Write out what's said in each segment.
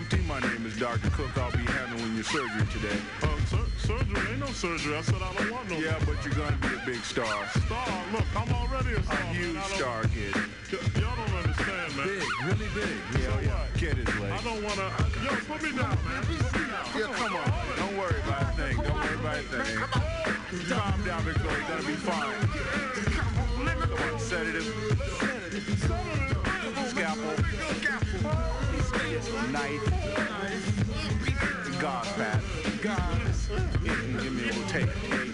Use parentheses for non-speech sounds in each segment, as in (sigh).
Humpty. My name is Dr. Cook. I'll be handling your surgery today. Uh, sur- surgery? Ain't no surgery. I said I don't want no Yeah, but you're gonna be a big star. star. Look, I'm already a star. A huge I star, kid. Y- y'all don't understand, man. Big, really big. Yeah, So yeah. what? Kid is I don't wanna. Yo, put me down, man. Put me down. Yeah, come on. Don't worry about a thing. Don't worry about a thing. Calm down, Victor. You're gonna be fine. Come on, sedative. Scalpel. Gauze pad. Give me a little tape.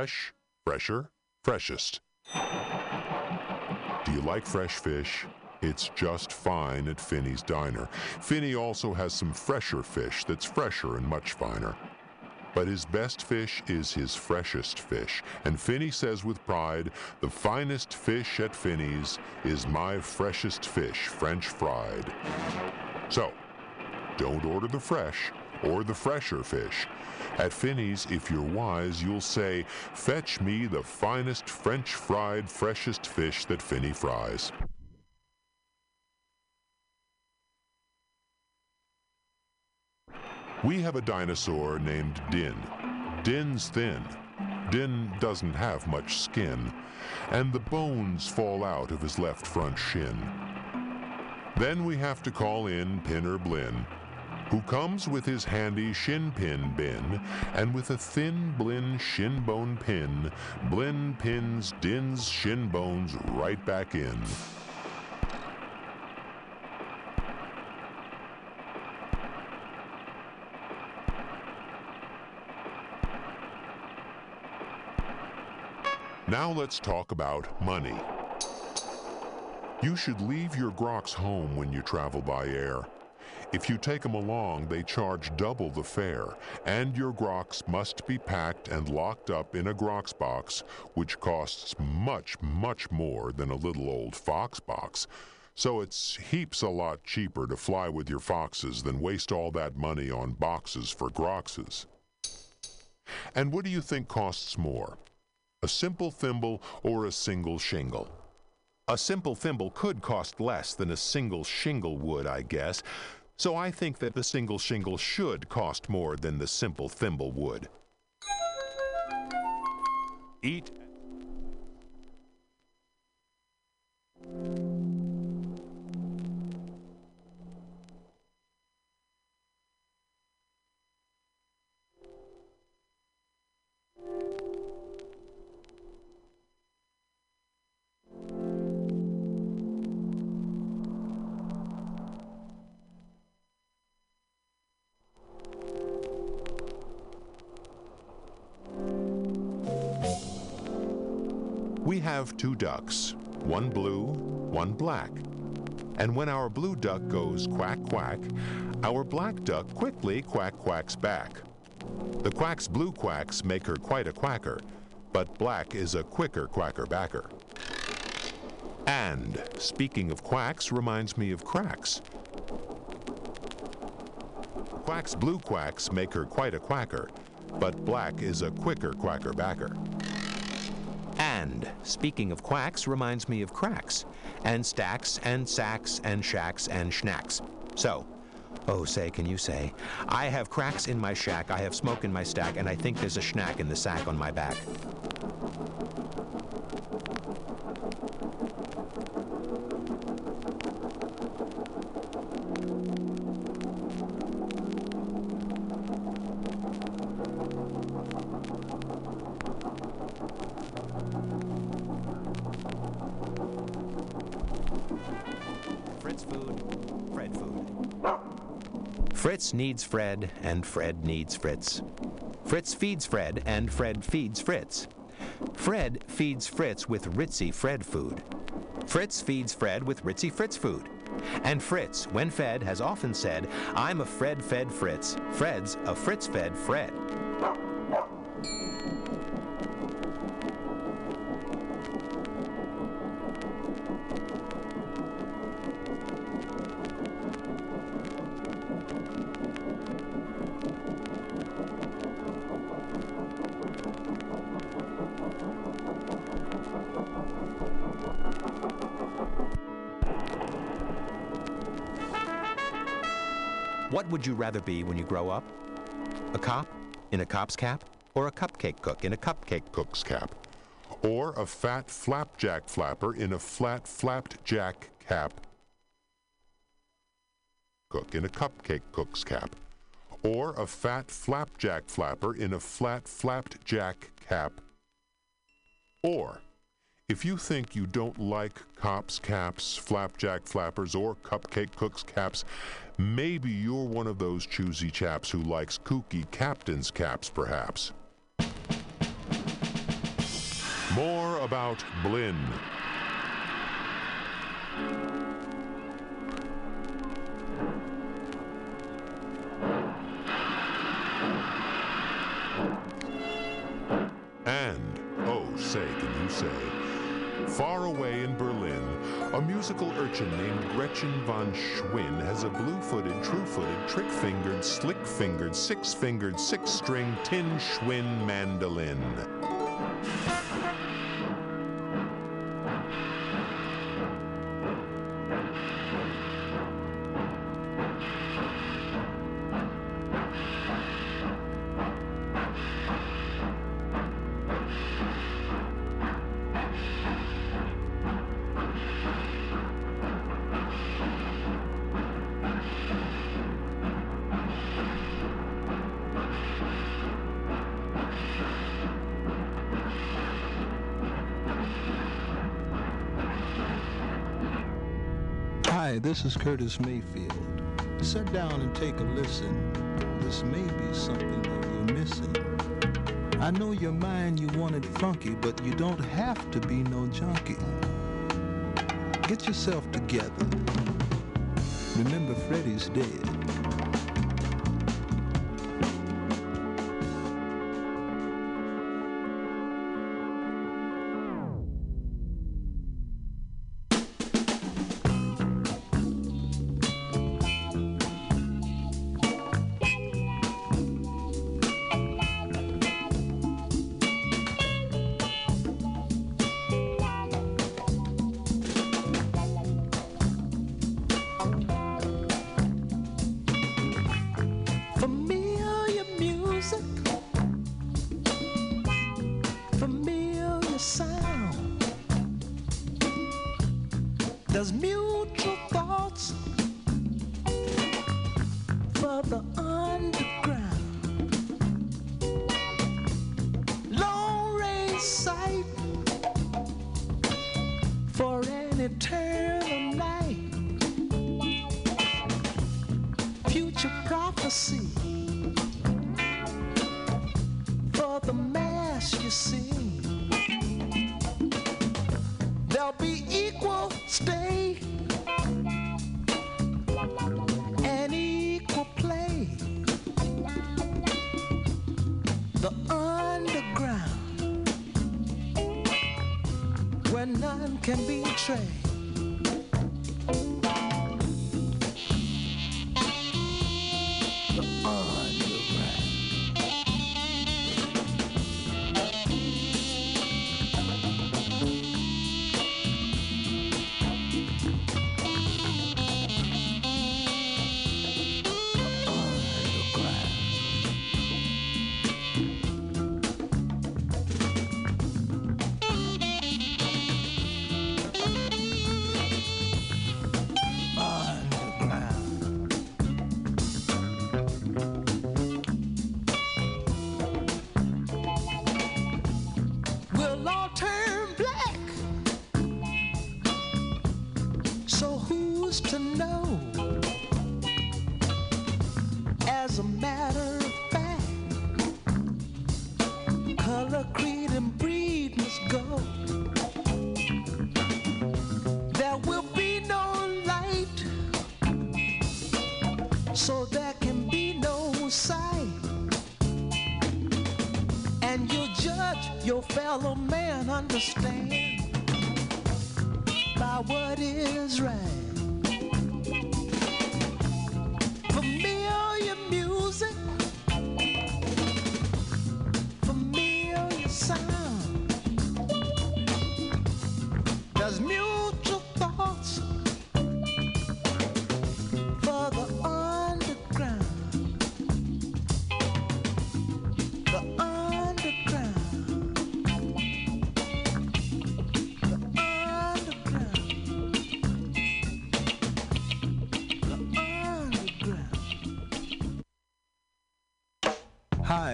Fresh, fresher, freshest. Do you like fresh fish? It's just fine at Finney's Diner. Finney also has some fresher fish that's fresher and much finer. But his best fish is his freshest fish. And Finney says with pride, the finest fish at Finney's is my freshest fish, French fried. So, don't order the fresh or the fresher fish. At Finney's, if you're wise, you'll say, Fetch me the finest French fried, freshest fish that Finney fries. We have a dinosaur named Din. Din's thin. Din doesn't have much skin, and the bones fall out of his left front shin. Then we have to call in Pin or Blinn, who comes with his handy shin pin bin, and with a thin Blinn shin bone pin, Blinn pins Din's shin bones right back in. Now let's talk about money. You should leave your grox home when you travel by air. If you take them along, they charge double the fare, and your grox must be packed and locked up in a grox box, which costs much, much more than a little old fox box. So it's heaps a lot cheaper to fly with your foxes than waste all that money on boxes for groxes. And what do you think costs more? A simple thimble or a single shingle? A simple thimble could cost less than a single shingle would, I guess, so I think that the single shingle should cost more than the simple thimble would. Eat have two ducks, one blue, one black. And when our blue duck goes quack quack, our black duck quickly quack quacks back. The quack's blue quacks make her quite a quacker, but black is a quicker quacker backer. And speaking of quacks reminds me of cracks. Quack's blue quacks make her quite a quacker, but black is a quicker quacker backer. Speaking of quacks reminds me of cracks, and stacks, and sacks, and shacks, and schnacks. So, oh, say, can you say, I have cracks in my shack, I have smoke in my stack, and I think there's a schnack in the sack on my back. Needs Fred, and Fred needs Fritz. Fritz feeds Fred, and Fred feeds Fritz. Fred feeds Fritz with Ritzy Fred food. Fritz feeds Fred with Ritzy Fritz food. And Fritz, when fed, has often said, I'm a Fred fed Fritz. Fred's a Fritz fed Fred. Would you rather be when you grow up? A cop in a cop's cap? Or a cupcake cook in a cupcake cook's cap? Or a fat flapjack flapper in a flat flapped jack cap? Cook in a cupcake cook's cap? or a fat flapjack flapper in a flat flapped jack cap. Or, if you think you don't like cops' caps, flapjack flappers, or cupcake cooks' caps, maybe you're one of those choosy chaps who likes kooky captain's caps, perhaps. More about Blinn. And, oh, say, can you say, far away in Berlin, a musical urchin named Gretchen von Schwinn has a blue-footed, true-footed, trick-fingered, slick-fingered, six-fingered, six-string tin Schwinn mandolin. Is Curtis Mayfield. Sit down and take a listen. This may be something that you're missing. I know your mind you want it funky, but you don't have to be no junkie. Get yourself together. Remember, Freddie's dead.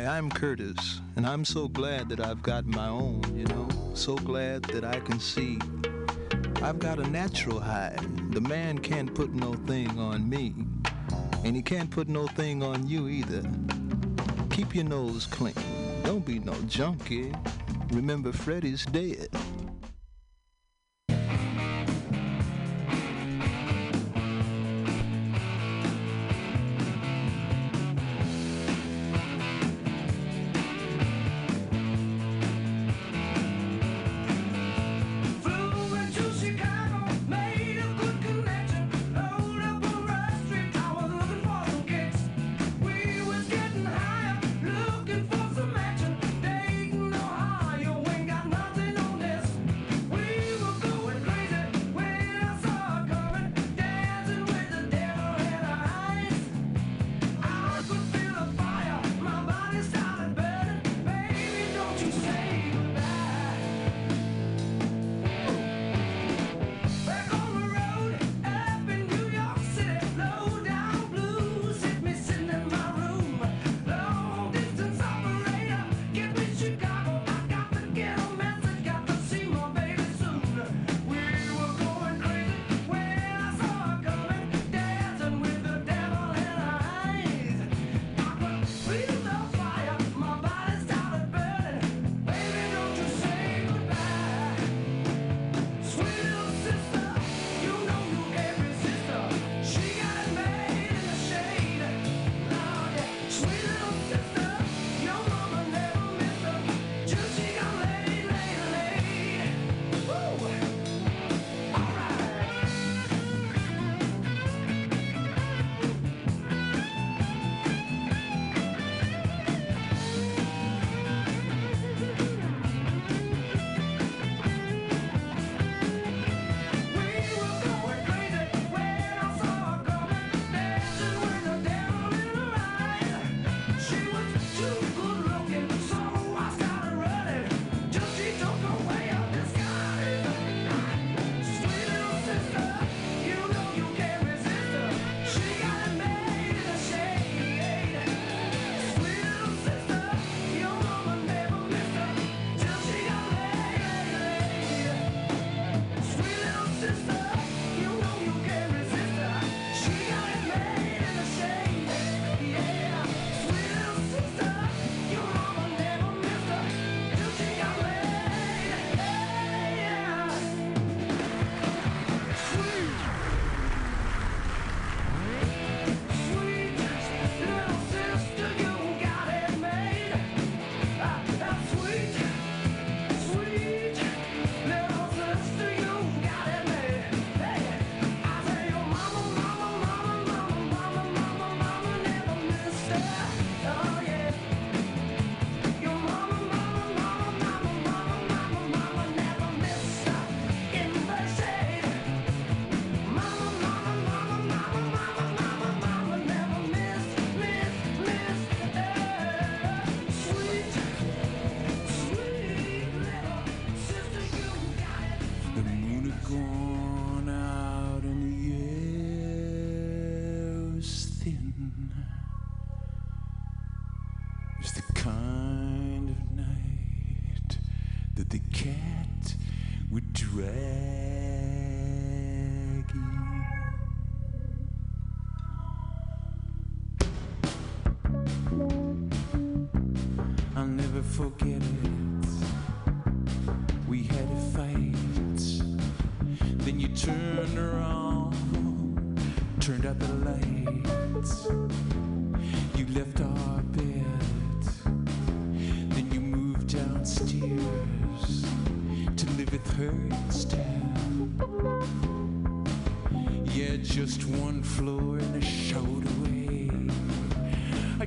I'm Curtis, and I'm so glad that I've got my own, you know. So glad that I can see. I've got a natural high. The man can't put no thing on me, and he can't put no thing on you either. Keep your nose clean. Don't be no junkie. Remember, Freddie's dead.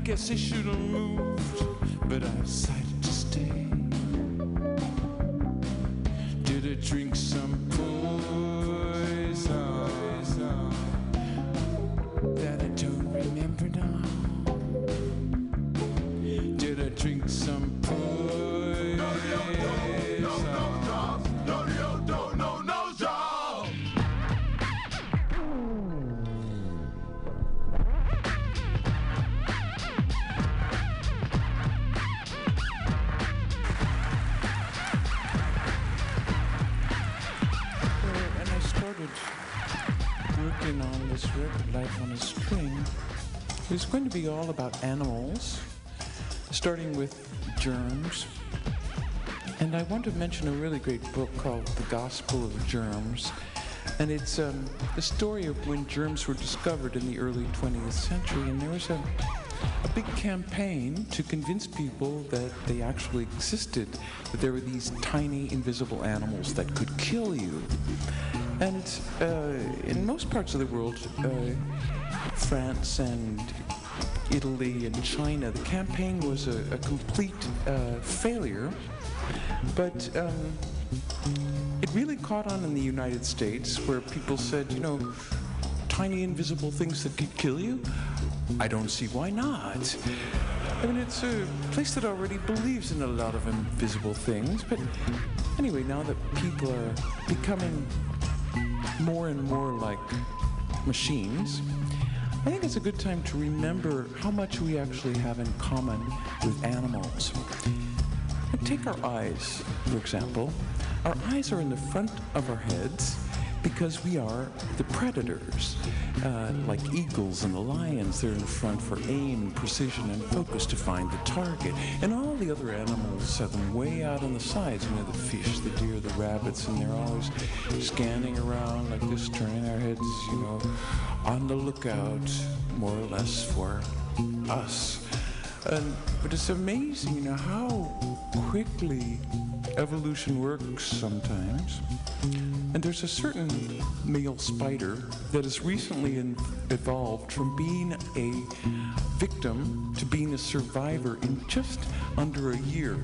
guess they should have to be all about animals, starting with germs. And I want to mention a really great book called The Gospel of Germs. And it's um, the story of when germs were discovered in the early 20th century. And there was a, a big campaign to convince people that they actually existed, that there were these tiny invisible animals that could kill you. And uh, in most parts of the world, uh, France and Italy and China, the campaign was a, a complete uh, failure. But um, it really caught on in the United States where people said, you know, tiny invisible things that could kill you? I don't see why not. I mean, it's a place that already believes in a lot of invisible things, but anyway, now that people are becoming more and more like machines, I think it's a good time to remember how much we actually have in common with animals. Take our eyes, for example. Our eyes are in the front of our heads because we are the predators. Uh, like eagles and the lions, they're in front for aim, precision, and focus to find the target. And all the other animals have them way out on the sides. You know, the fish, the deer, the rabbits, and they're always scanning around like this, turning their heads, you know, on the lookout, more or less, for us. And, but it's amazing, you know, how quickly evolution works sometimes. And there's a certain male spider that has recently evolved from being a victim to being a survivor in just under a year.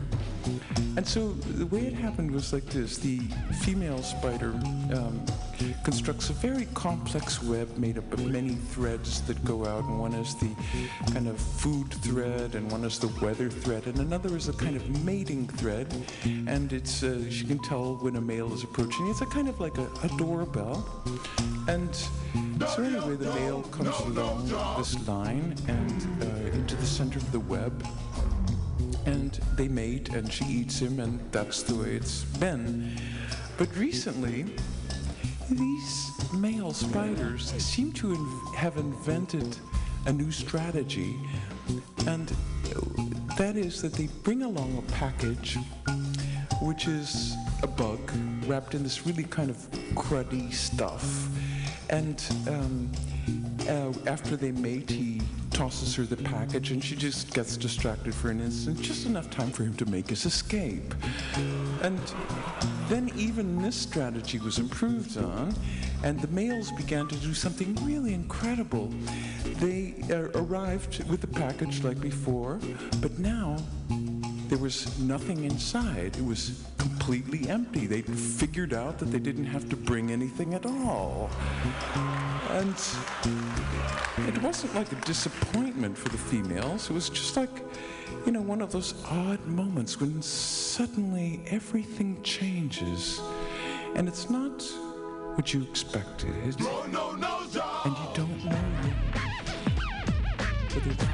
And so the way it happened was like this the female spider um, constructs a very complex web made up of many threads that go out, and one is the kind of food thread, and one is the weather thread, and another is a kind of mating thread. And it's uh, she can tell when a male is approaching. It's a kind of like a, a doorbell. And so anyway, the male comes along this line and uh, into the center of the web and they mate and she eats him and that's the way it's been. But recently these male spiders seem to in- have invented a new strategy. And that is that they bring along a package which is a bug wrapped in this really kind of cruddy stuff. And um, uh, after they mate, he tosses her the package, and she just gets distracted for an instant, just enough time for him to make his escape. And then even this strategy was improved on, and the males began to do something really incredible. They uh, arrived with the package like before, but now there was nothing inside. It was completely empty. They figured out that they didn't have to bring anything at all. And it wasn't like a disappointment for the females. It was just like, you know, one of those odd moments when suddenly everything changes. And it's not what you expected. No, no, no. And you don't know whether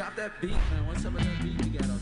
Drop that beat, man. What's up with that beat you got on?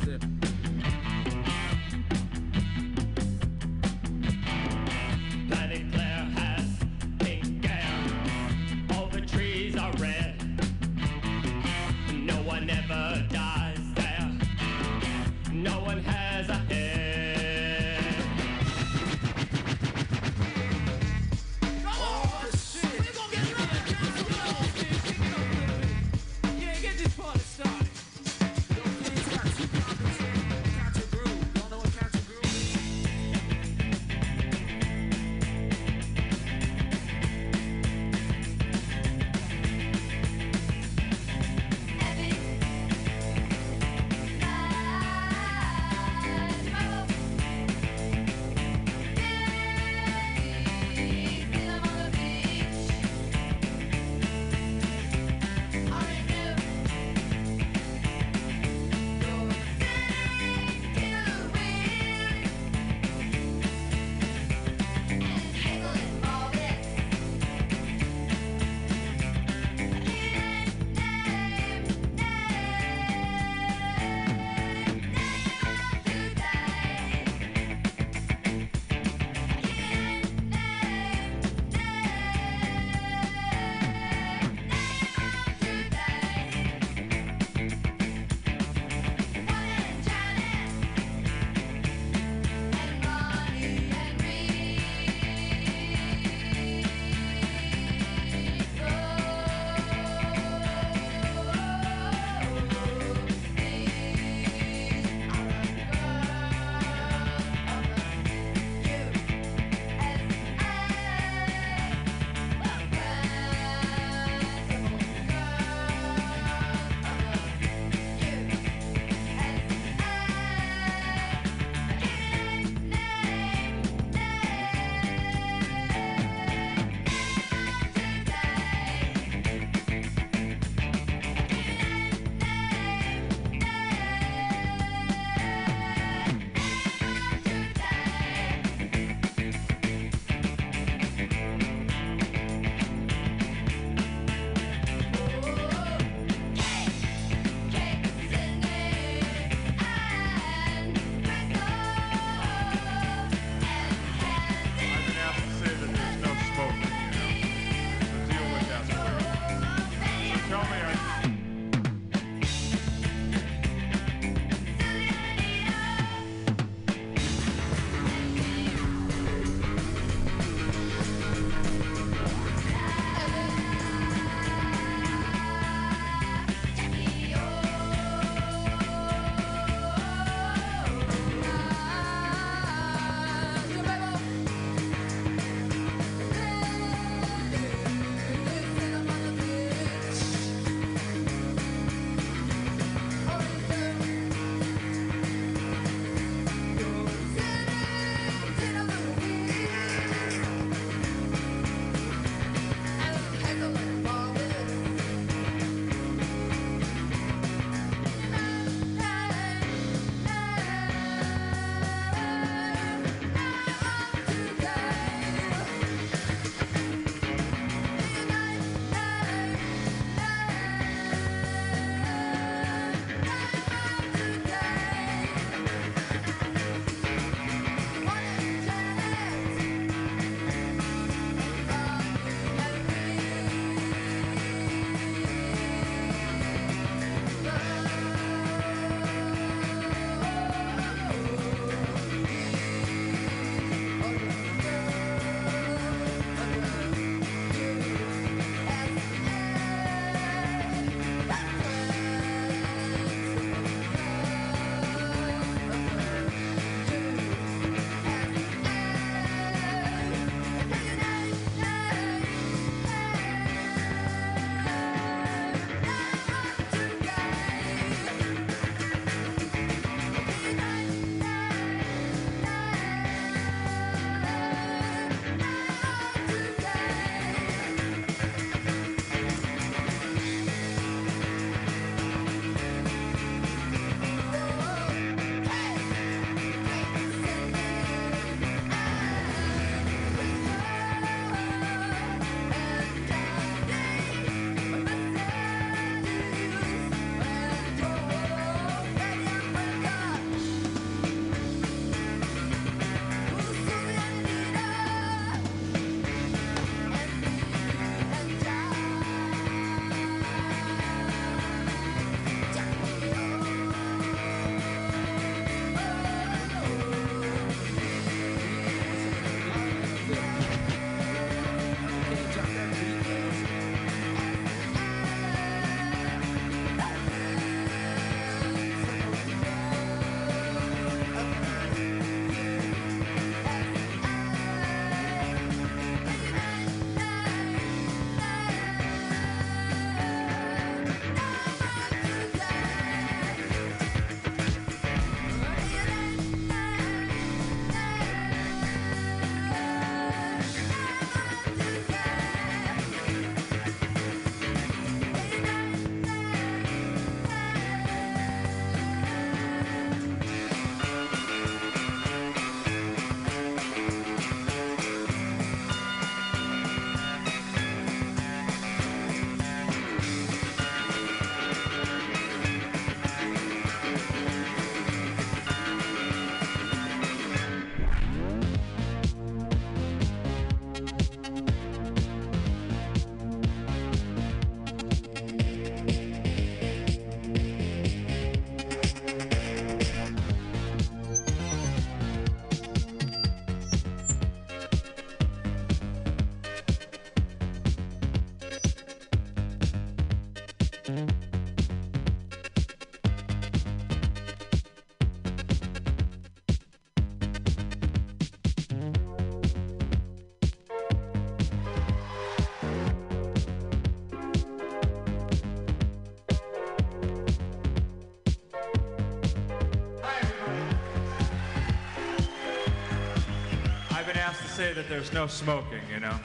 Say that there's no smoking, you know?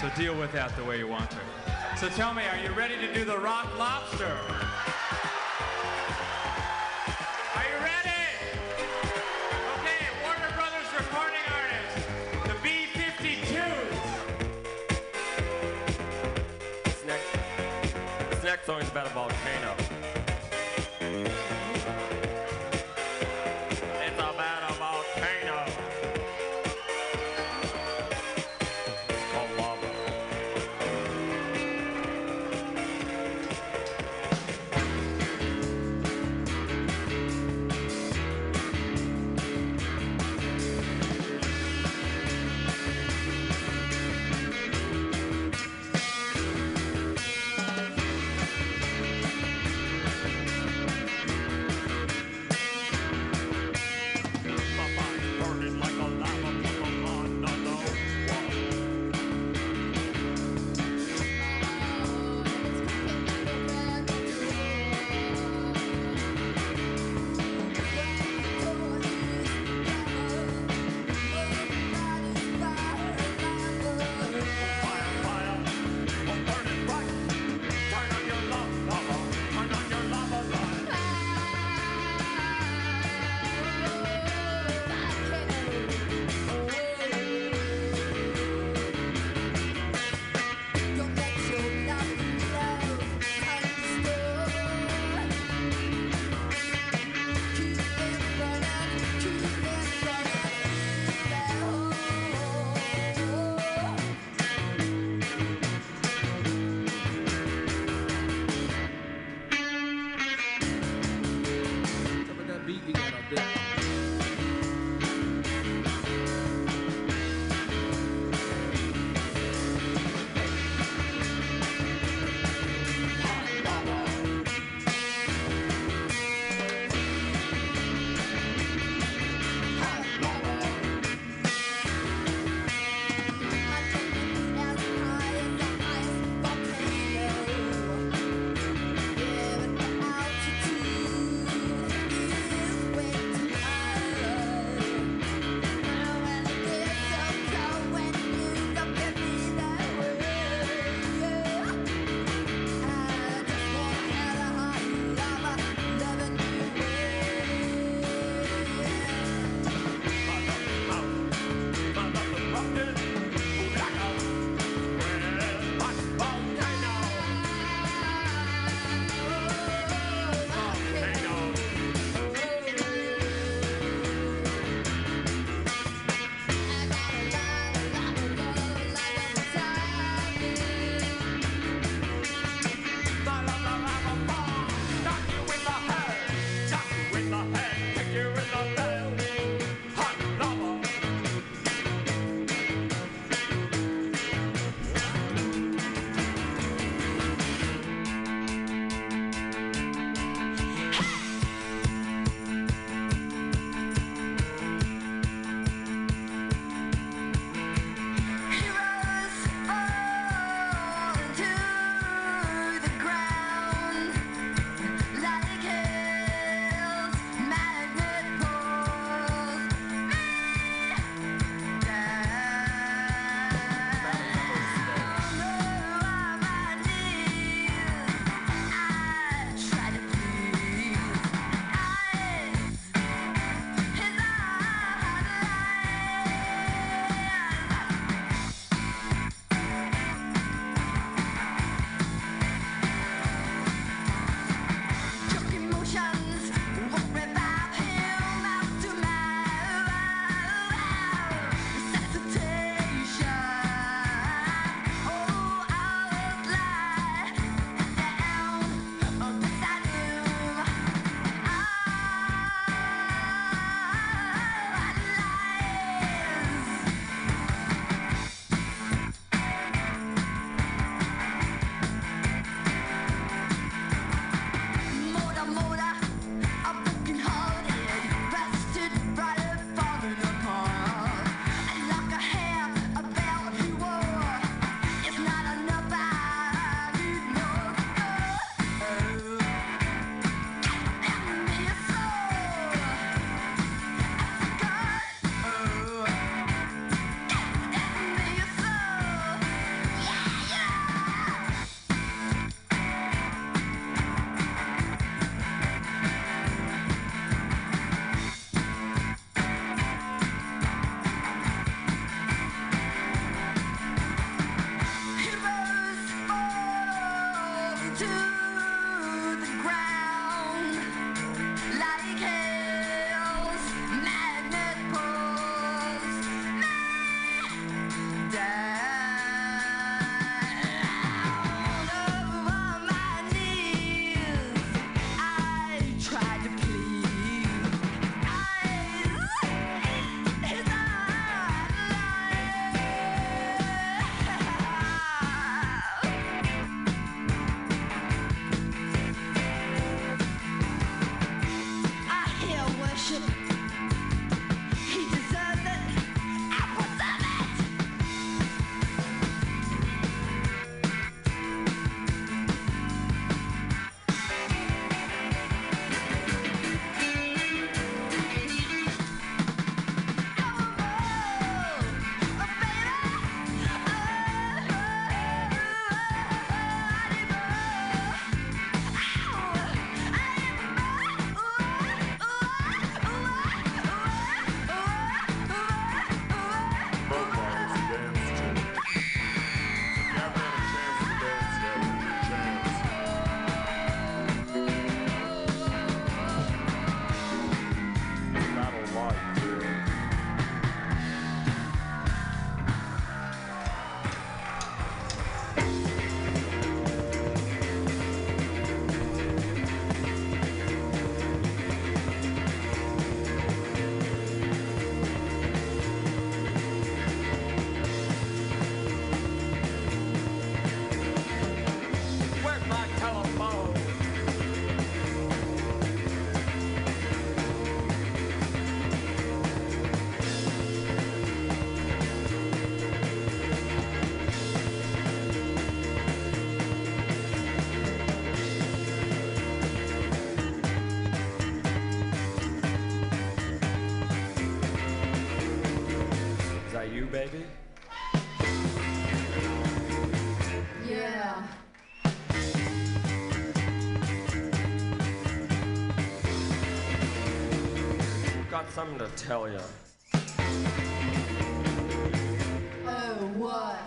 So deal with that the way you want to. So tell me, are you ready to do the rock lobster? Are you ready? Okay, Warner Brothers recording artist, the B-52s. This next, this next song is about a volcano. Something to tell you. Oh, what?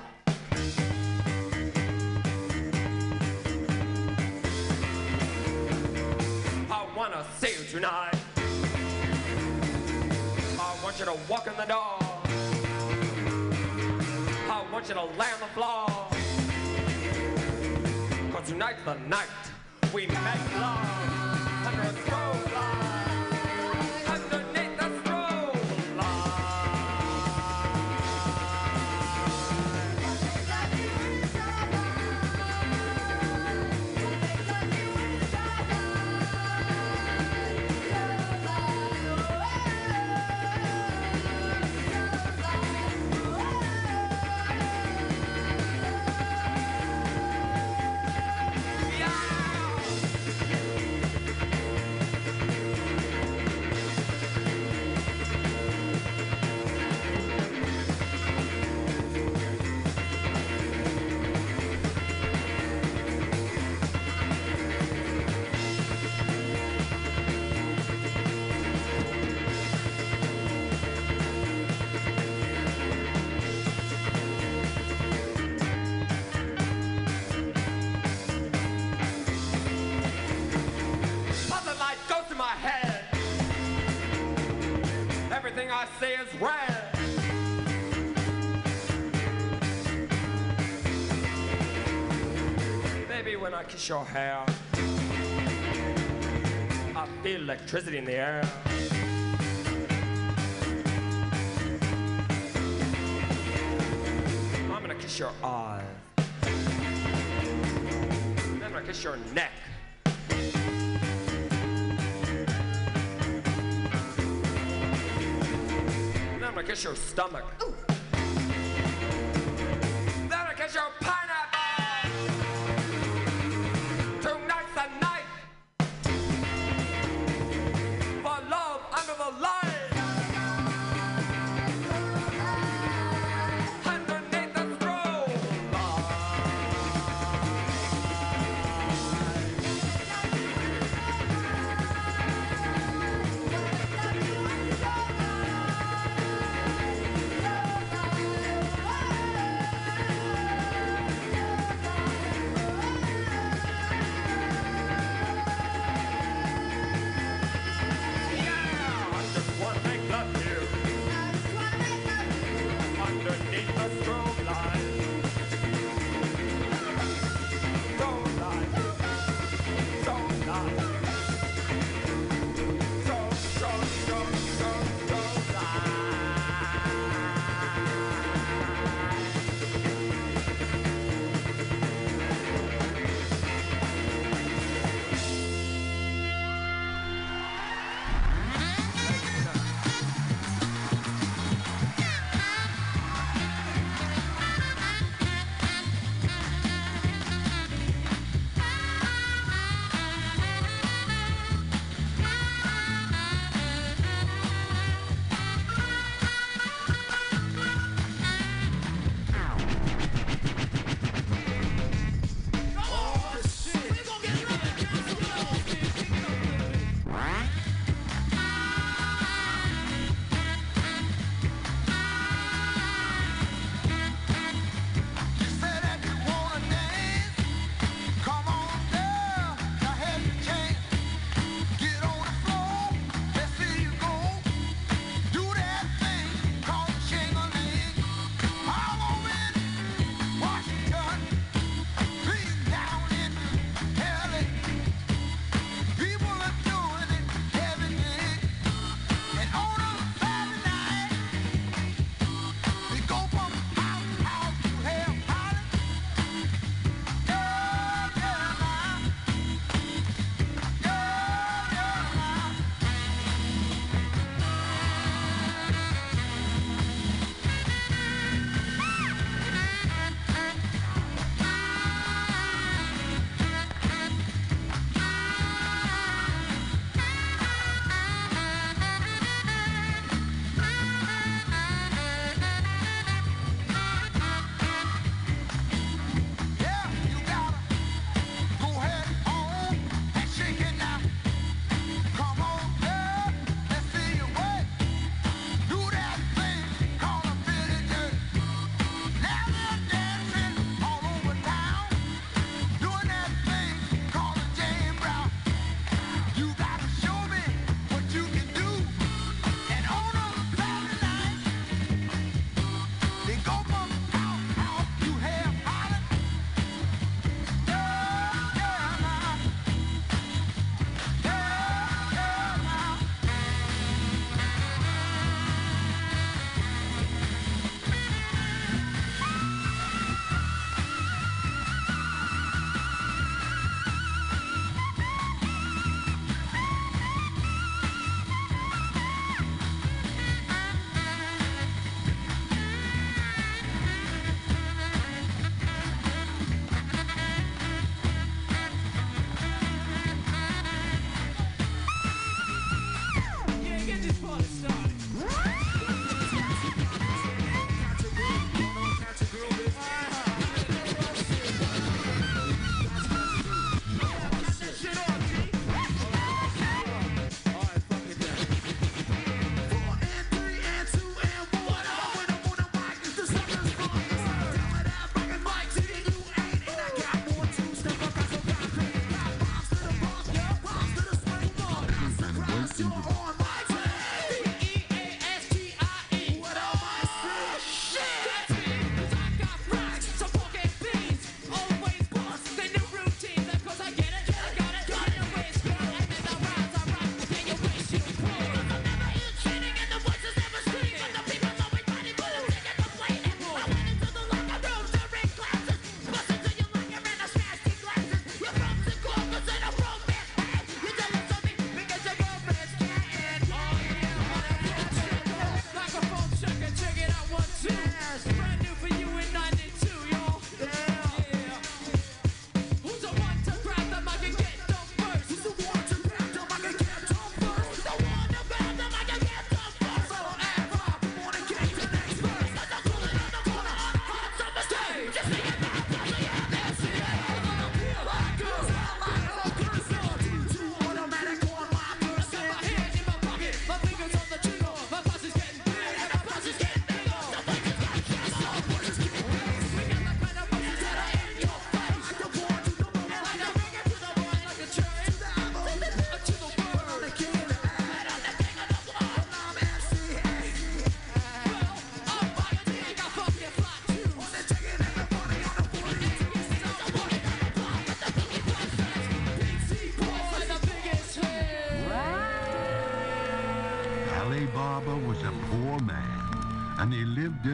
I wanna see you tonight. I want you to walk in the door. I want you to lay on the floor. Cause tonight's the night we make love under a strobe light. Kiss your hair, I feel electricity in the air. I'm gonna kiss your eyes. Then I'm gonna kiss your neck. Then I'm gonna kiss your stomach. Then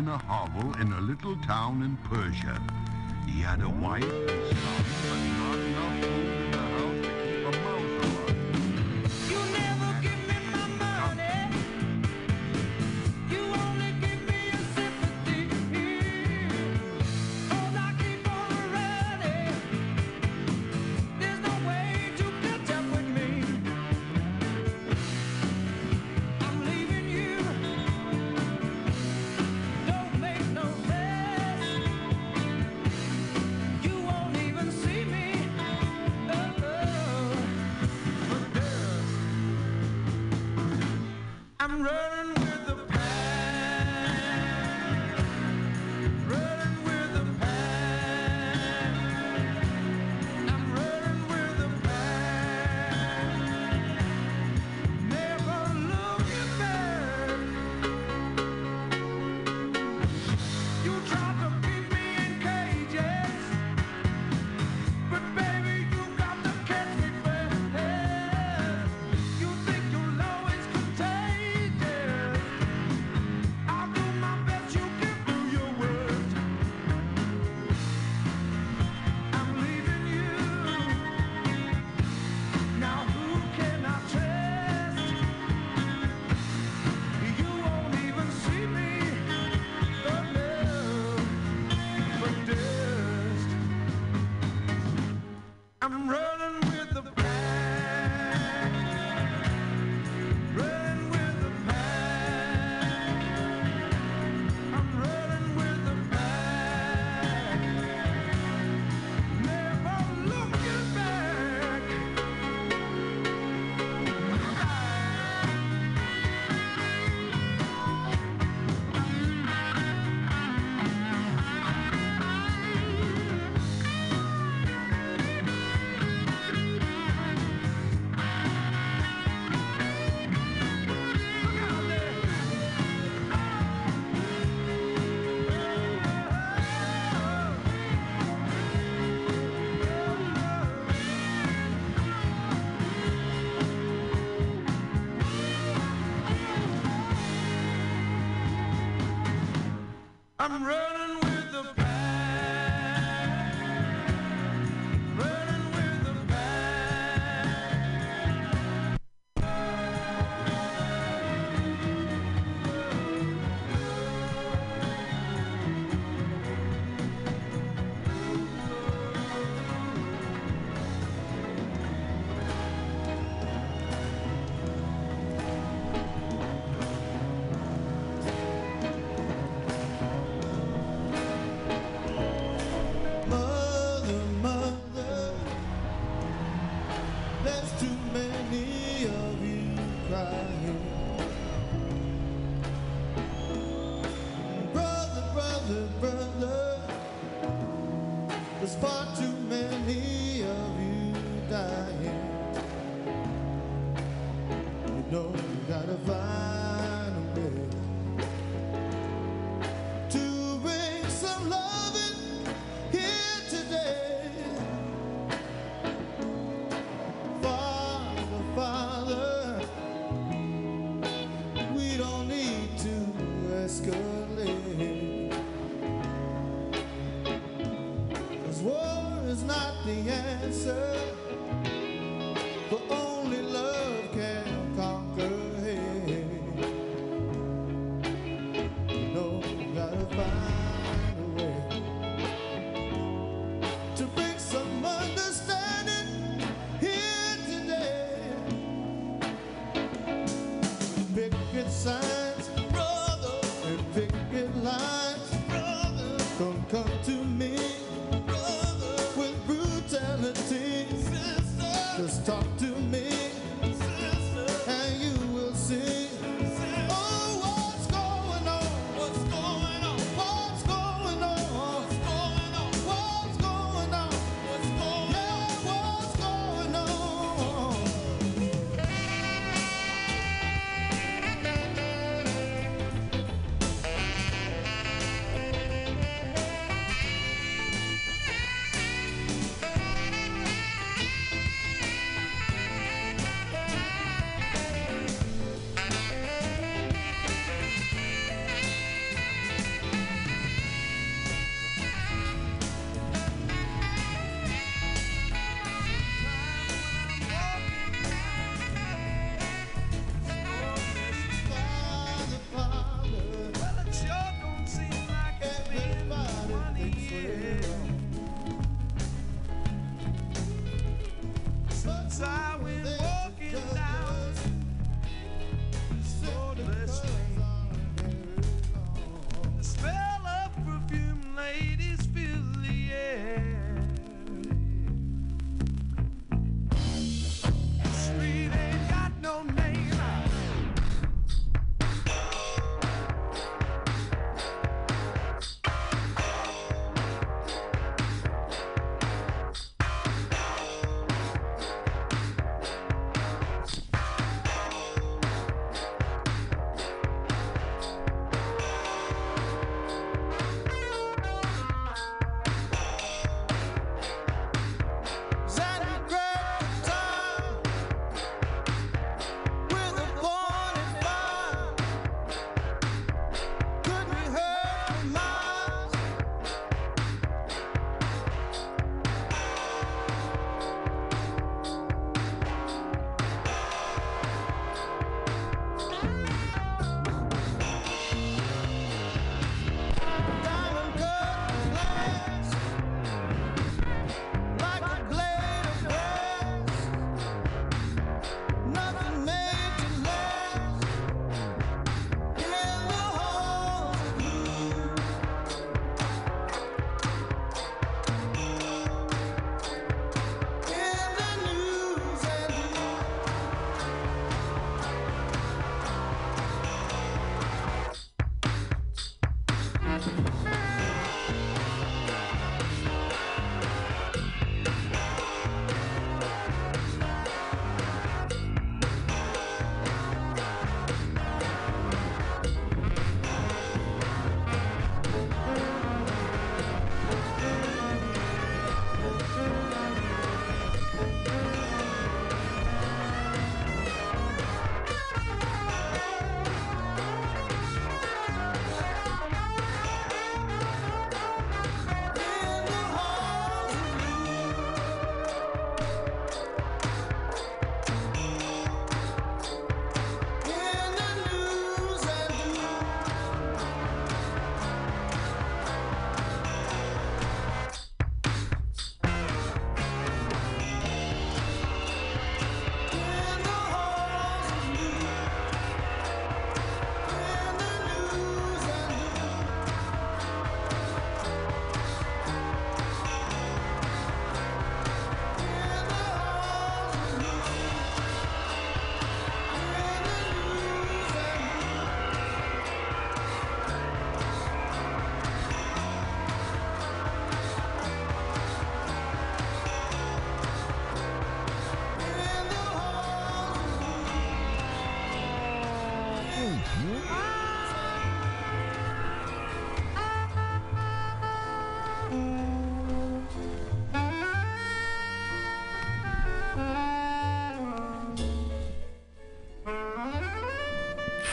a hovel in a little town in Persia. He had a wife and son, but not enough food I'm ready.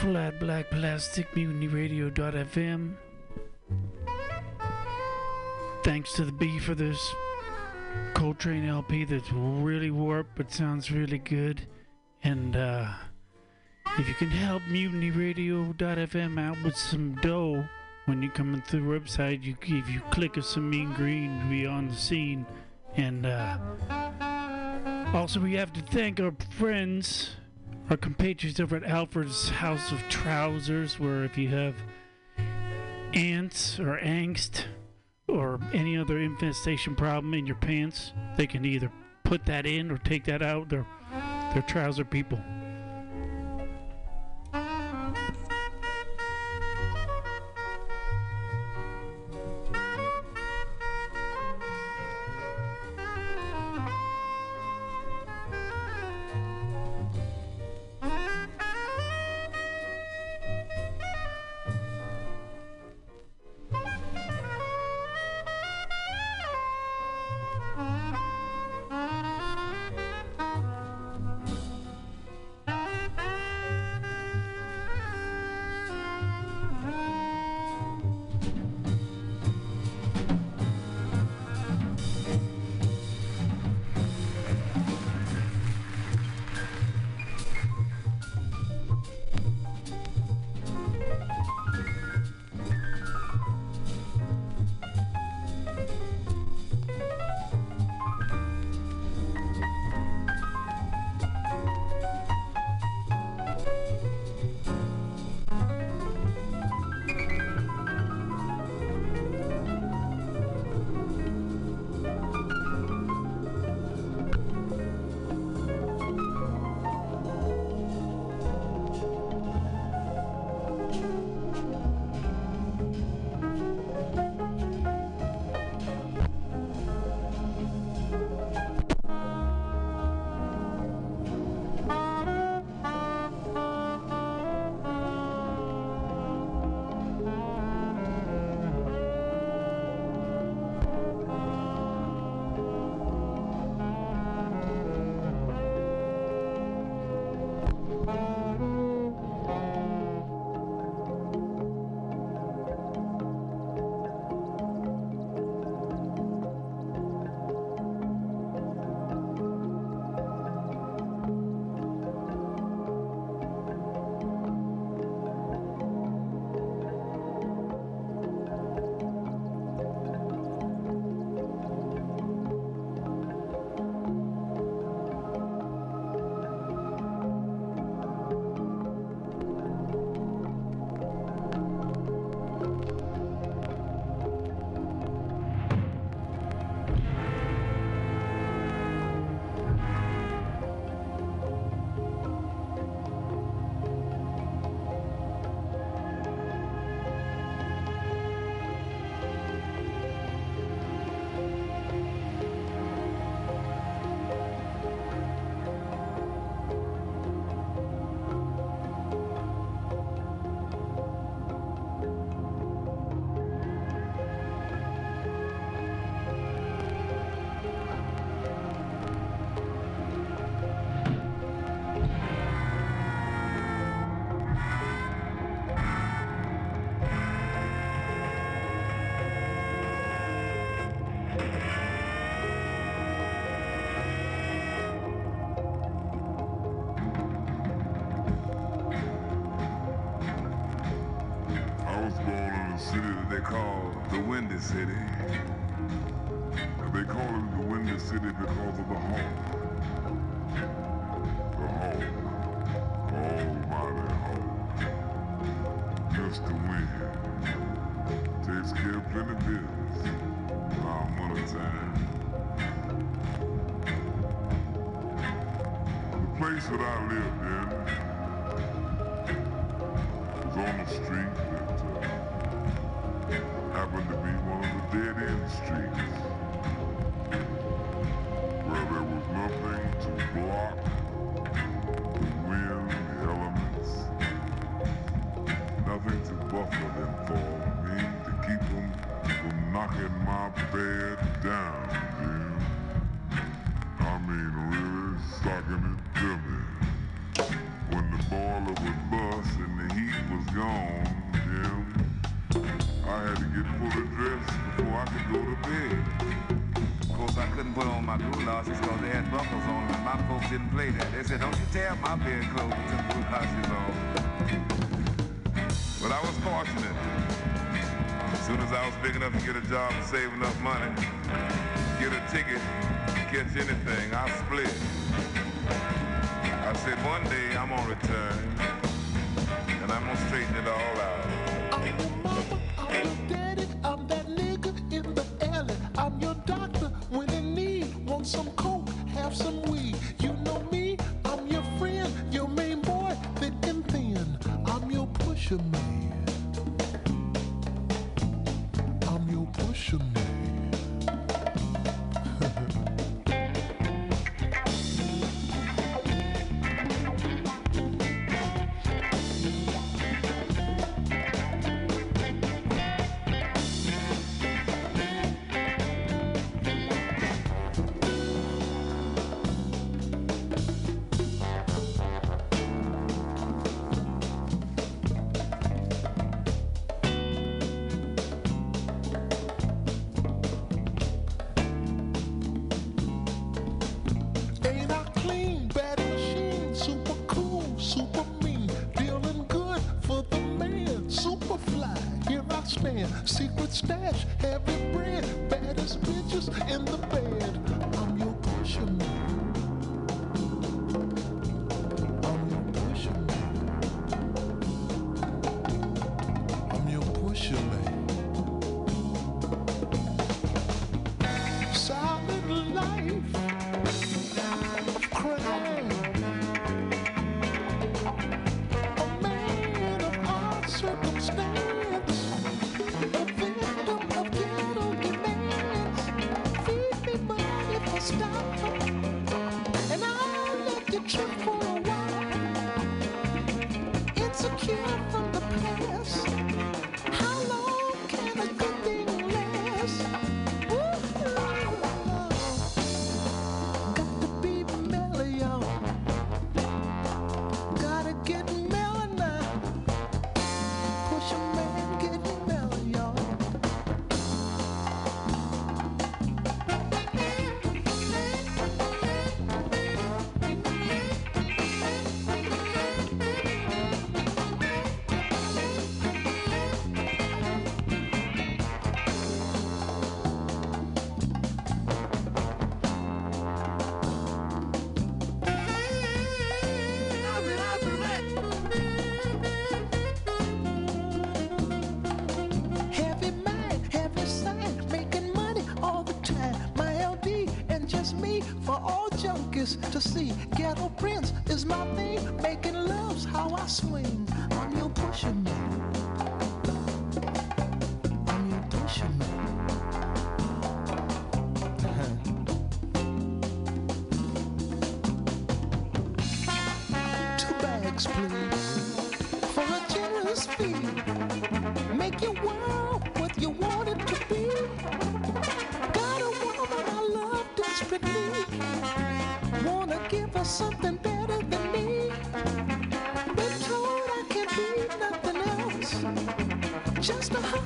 Flat Black Plastic Mutiny Radio.fm. Thanks to the B for this Coltrane LP that's really warped but sounds really good. And uh, if you can help Mutiny Radio.fm out with some dough when you're coming through the website, you if you click of some mean green to be on the scene. And uh, also, we have to thank our friends, our compatriots over at Alfred's House of Trousers, where if you have ants or angst or any other infestation problem in your pants, they can either put that in or take that out. They're, they're trouser people.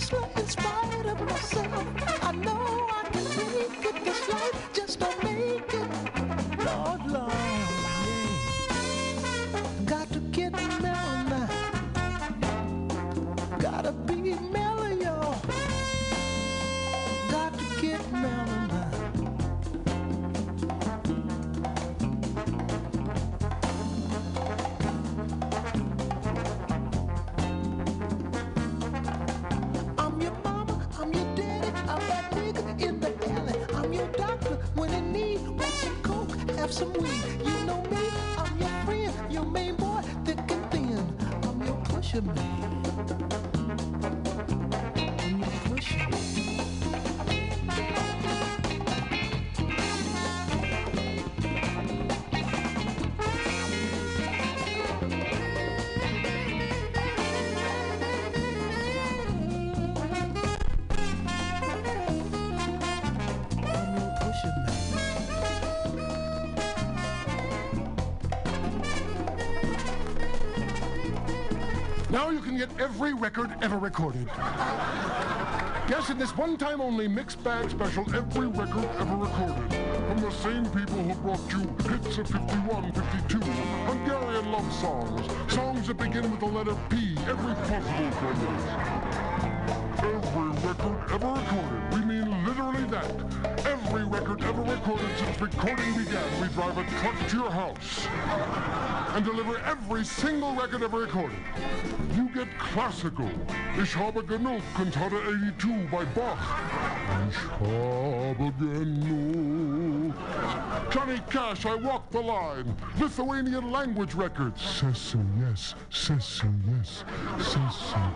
Just Get every record ever recorded. Yes, in this one-time only mixed bag special, every record ever recorded. From the same people who brought you hits of 51, 52, Hungarian love songs, songs that begin with the letter P, every possible combination. Every record ever recorded. We mean literally that. Every record ever recorded since recording began. We drive a truck to your house and deliver every single record ever recorded. Classical. Ich habe genug, Cantata 82 by Bach. Ich habe genug. Johnny Cash, I Walk the Line. Lithuanian language records. Sesame, yes. Sesame, yes. Sesame.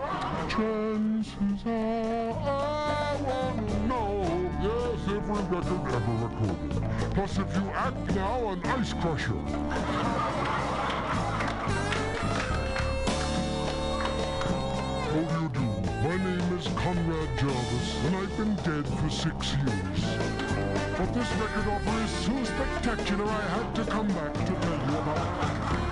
Chances are I want to know. Yes, every record ever recorded. Plus, if you act now, an ice crusher. How do you do? My name is Conrad Jarvis, and I've been dead for six years. But this record offer is so spectacular, I had to come back to tell you about it.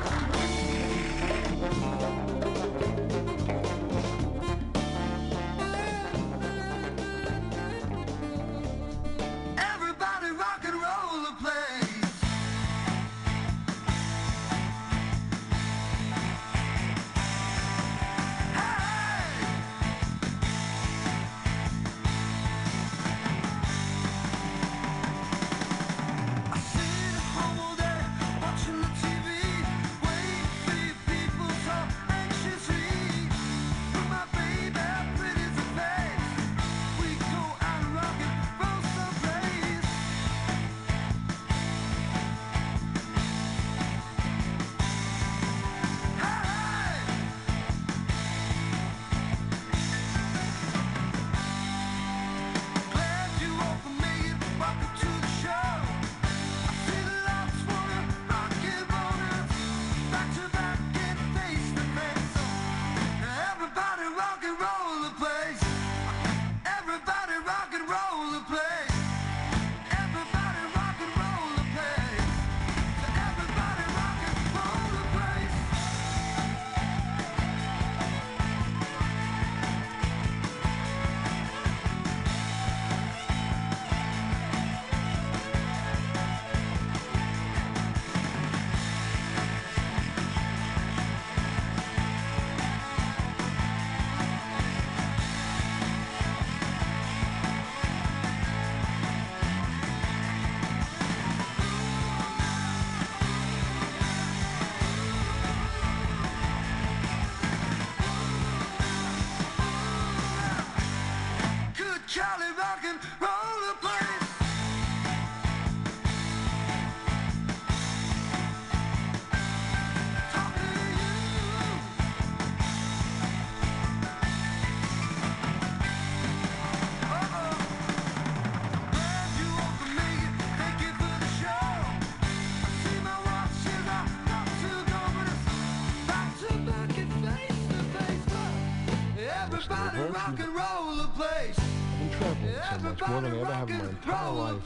Much, more than I ever have in my entire life.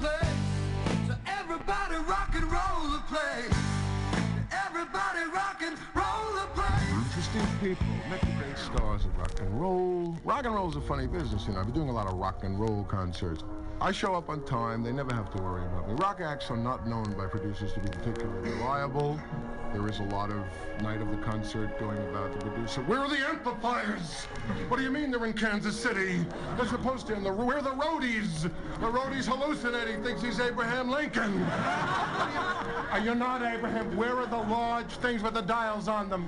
So everybody rock and roll place. Everybody rock and roll place. Interesting people, met the great stars of rock and roll. Rock and roll's a funny business, you know. I've been doing a lot of rock and roll concerts. I show up on time, they never have to worry about me. Rock acts are not known by producers to be particularly reliable. There is a lot of night of the concert going about the producer. Where are the amplifiers? What do you mean they're in Kansas City? They're supposed to be in the where are the roadies? The roadie's hallucinating, thinks he's Abraham Lincoln. Are you not Abraham? Where are the large things with the dials on them?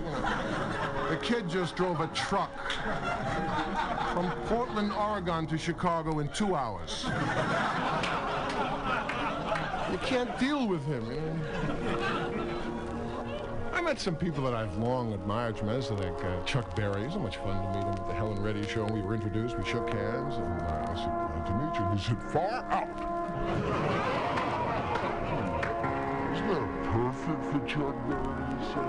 The kid just drove a truck from Portland, Oregon to Chicago in two hours. You can't deal with him. You know? Met some people that I've long admired tremendously, like uh, Chuck Berry. So much fun to meet him at the Helen Reddy show. We were introduced, we shook hands, and uh, I said, to meet you. He said, far out. Isn't that perfect for Chuck Berry to say?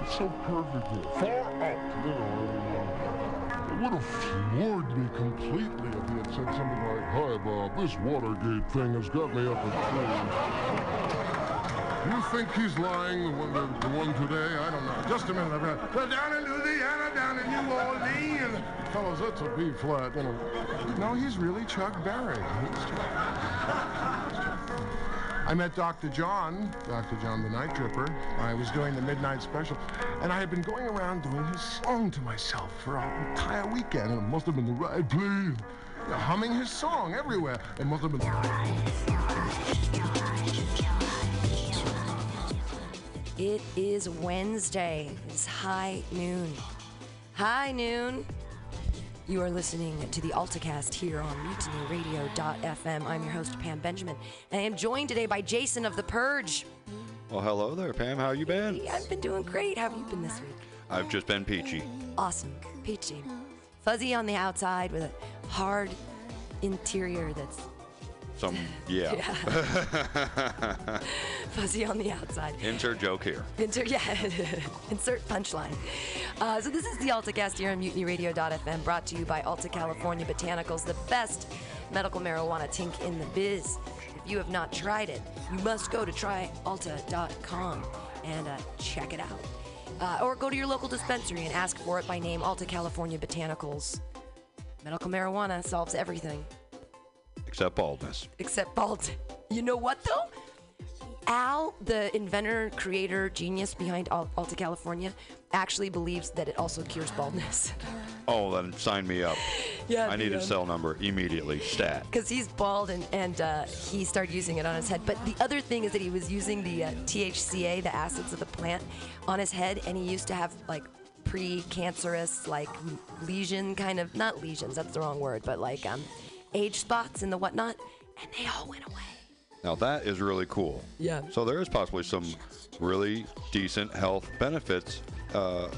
It's so perfect. Far out, you know. uh, It would have floored me completely if he had said something like, Hi, Bob, this Watergate thing has got me up at three. You think he's lying, the one, the, the one today? I don't know. Just a minute. I've got. Well, down in Louisiana, down in New Orleans. Fellas, that's a B flat. You know. No, he's really Chuck Berry. (laughs) I met Dr. John, Dr. John the Night Tripper. I was doing the midnight special, and I had been going around doing his song to myself for an entire weekend. It must have been the right place. Humming his song everywhere. It must have been. It is Wednesday. It's high noon. High noon. You are listening to the AltaCast here on MutinyRadio.fm. I'm your host, Pam Benjamin, and I am joined today by Jason of The Purge. Well, hello there, Pam. How you been? Hey, I've been doing great. How have you been this week? I've just been peachy. Awesome. Peachy. Fuzzy on the outside with a hard interior that's Some, yeah. (laughs) (laughs) fuzzy on the outside. Insert joke here. Insert, yeah, (laughs) insert punchline. Uh, so this is the AltaCast here on MutinyRadio.fm, brought to you by Alta California Botanicals, the best medical marijuana tink in the biz. If you have not tried it, you must go to tryalta.com and uh, check it out. Uh, or go to your local dispensary and ask for it by name, Alta California Botanicals. Medical marijuana solves everything Except baldness. except bald. You know what though? Al, the inventor, creator, genius behind Al- Alta California, actually believes that it also cures baldness. Oh, then sign me up. (laughs) Yeah, I need a um, cell number immediately. Stat. Because he's bald and, and uh, he started using it on his head. But the other thing is that he was using the uh, THCA, the acids of the plant, on his head, and he used to have like pre-cancerous like lesion kind of not lesions that's the wrong word but like um age spots and the whatnot and they all went away Now that is really cool. Yeah. So there is possibly some really decent health benefits uh,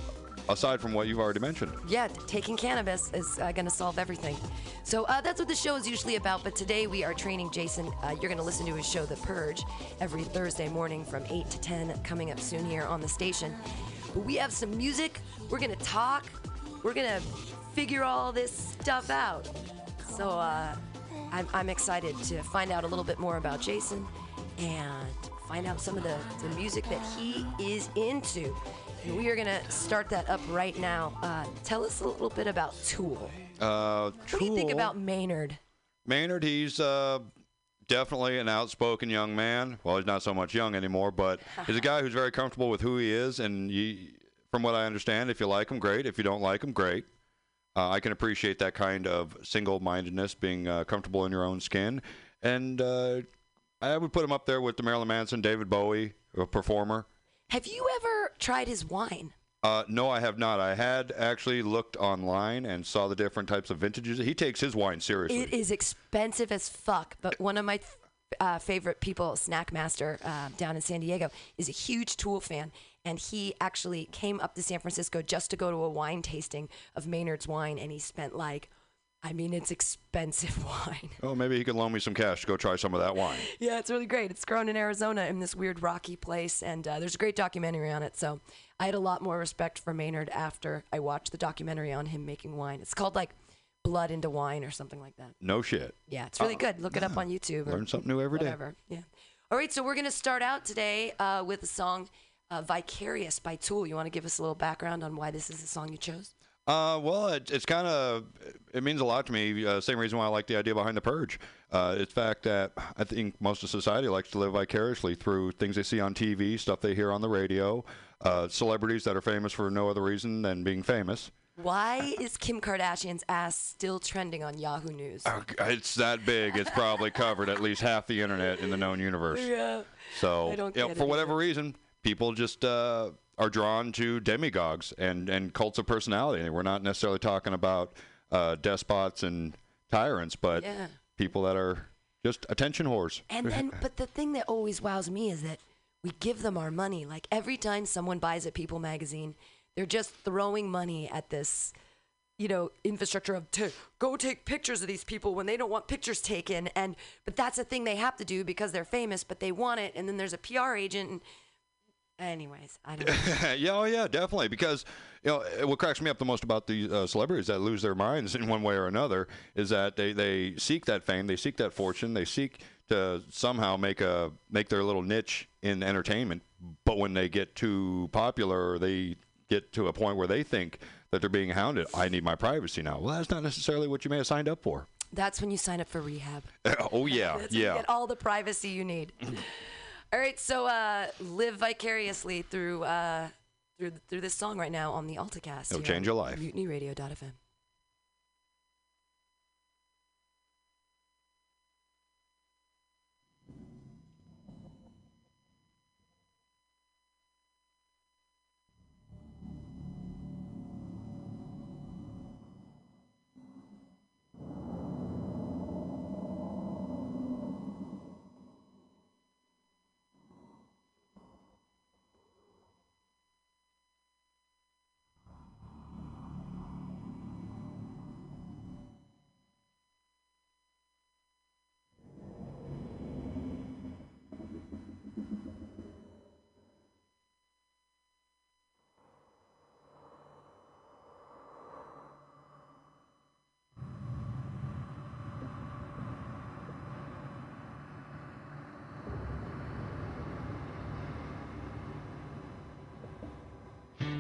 aside from what you've already mentioned. yeah, taking cannabis is uh, going to solve everything. So uh, that's what the show is usually about. But today we are training Jason. Uh, you're going to listen to his show, The Purge, every Thursday morning from 8 to 10, coming up soon here on the station. But we have some music. We're going to talk. We're going to figure all this stuff out. So uh, I'm, I'm excited to find out a little bit more about Jason and find out some of the, the music that he is into. And we are going to start that up right now. Uh, tell us a little bit about Tool. Uh, What do you think about Maynard? Maynard, he's uh, definitely an outspoken young man. Well, he's not so much young anymore, but (laughs) he's a guy who's very comfortable with who he is. And you, from what I understand, if you like him, great. If you don't like him, great. Uh, I can appreciate that kind of single-mindedness, being uh, comfortable in your own skin, and uh, I would put him up there with the Marilyn Manson, David Bowie, a performer. Have you ever tried his wine? Uh, no, I have not. I had actually looked online and saw the different types of vintages. He takes his wine seriously. It is expensive as fuck, but one of my uh, favorite people, Snackmaster, uh, down in San Diego, is a huge Tool fan, and he actually came up to San Francisco just to go to a wine tasting of Maynard's wine, and he spent like, I mean, it's expensive (laughs) wine. Oh, maybe he could loan me some cash to go try some of that wine. (laughs) Yeah, it's really great. It's grown in Arizona in this weird rocky place, and uh, there's a great documentary on it. So I had a lot more respect for Maynard after I watched the documentary on him making wine. It's called like Blood into Wine or something like that. No shit. Yeah, it's really good. Look it up on YouTube. Learn something new every day. whatever. Yeah. All right, so we're gonna start out today uh, with a song uh, "Vicarious" by Tool. You want to give us a little background on why this is the song you chose? Uh, well, it, it's kind of it means a lot to me. Uh, same reason why I like the idea behind the purge. Uh, it's the fact that I think most of society likes to live vicariously through things they see on TV, stuff they hear on the radio, uh, celebrities that are famous for no other reason than being famous. Why is Kim Kardashian's ass still trending on Yahoo News? It's that big. It's probably covered at least half the internet in the known universe. (laughs) Yeah. So, you know, for whatever reason, people just uh, are drawn to demagogues and, and cults of personality. We're not necessarily talking about uh, despots and tyrants, but Yeah. people that are just attention whores. And then, but the thing that always wows me is that we give them our money. Like every time someone buys a People magazine, they're just throwing money at this, you know, infrastructure of to go take pictures of these people when they don't want pictures taken. And but that's a thing they have to do because they're famous, but they want it. And then there's a PR agent. And, anyways, I don't. know. (laughs) yeah, oh yeah, definitely. Because you know what cracks me up the most about the uh, celebrities that lose their minds in one way or another is that they, they seek that fame, they seek that fortune, they seek to somehow make a make their little niche in entertainment. But when they get too popular, or they get to a point where they think that they're being hounded. I need my privacy now. Well, that's not necessarily what you may have signed up for. That's when you sign up for rehab. (laughs) oh yeah, (laughs) That's when you yeah. get all the privacy you need. (clears throat) all right, so uh, live vicariously through uh, through through this song right now on the AltaCast. It'll change your life. MutinyRadio.fm.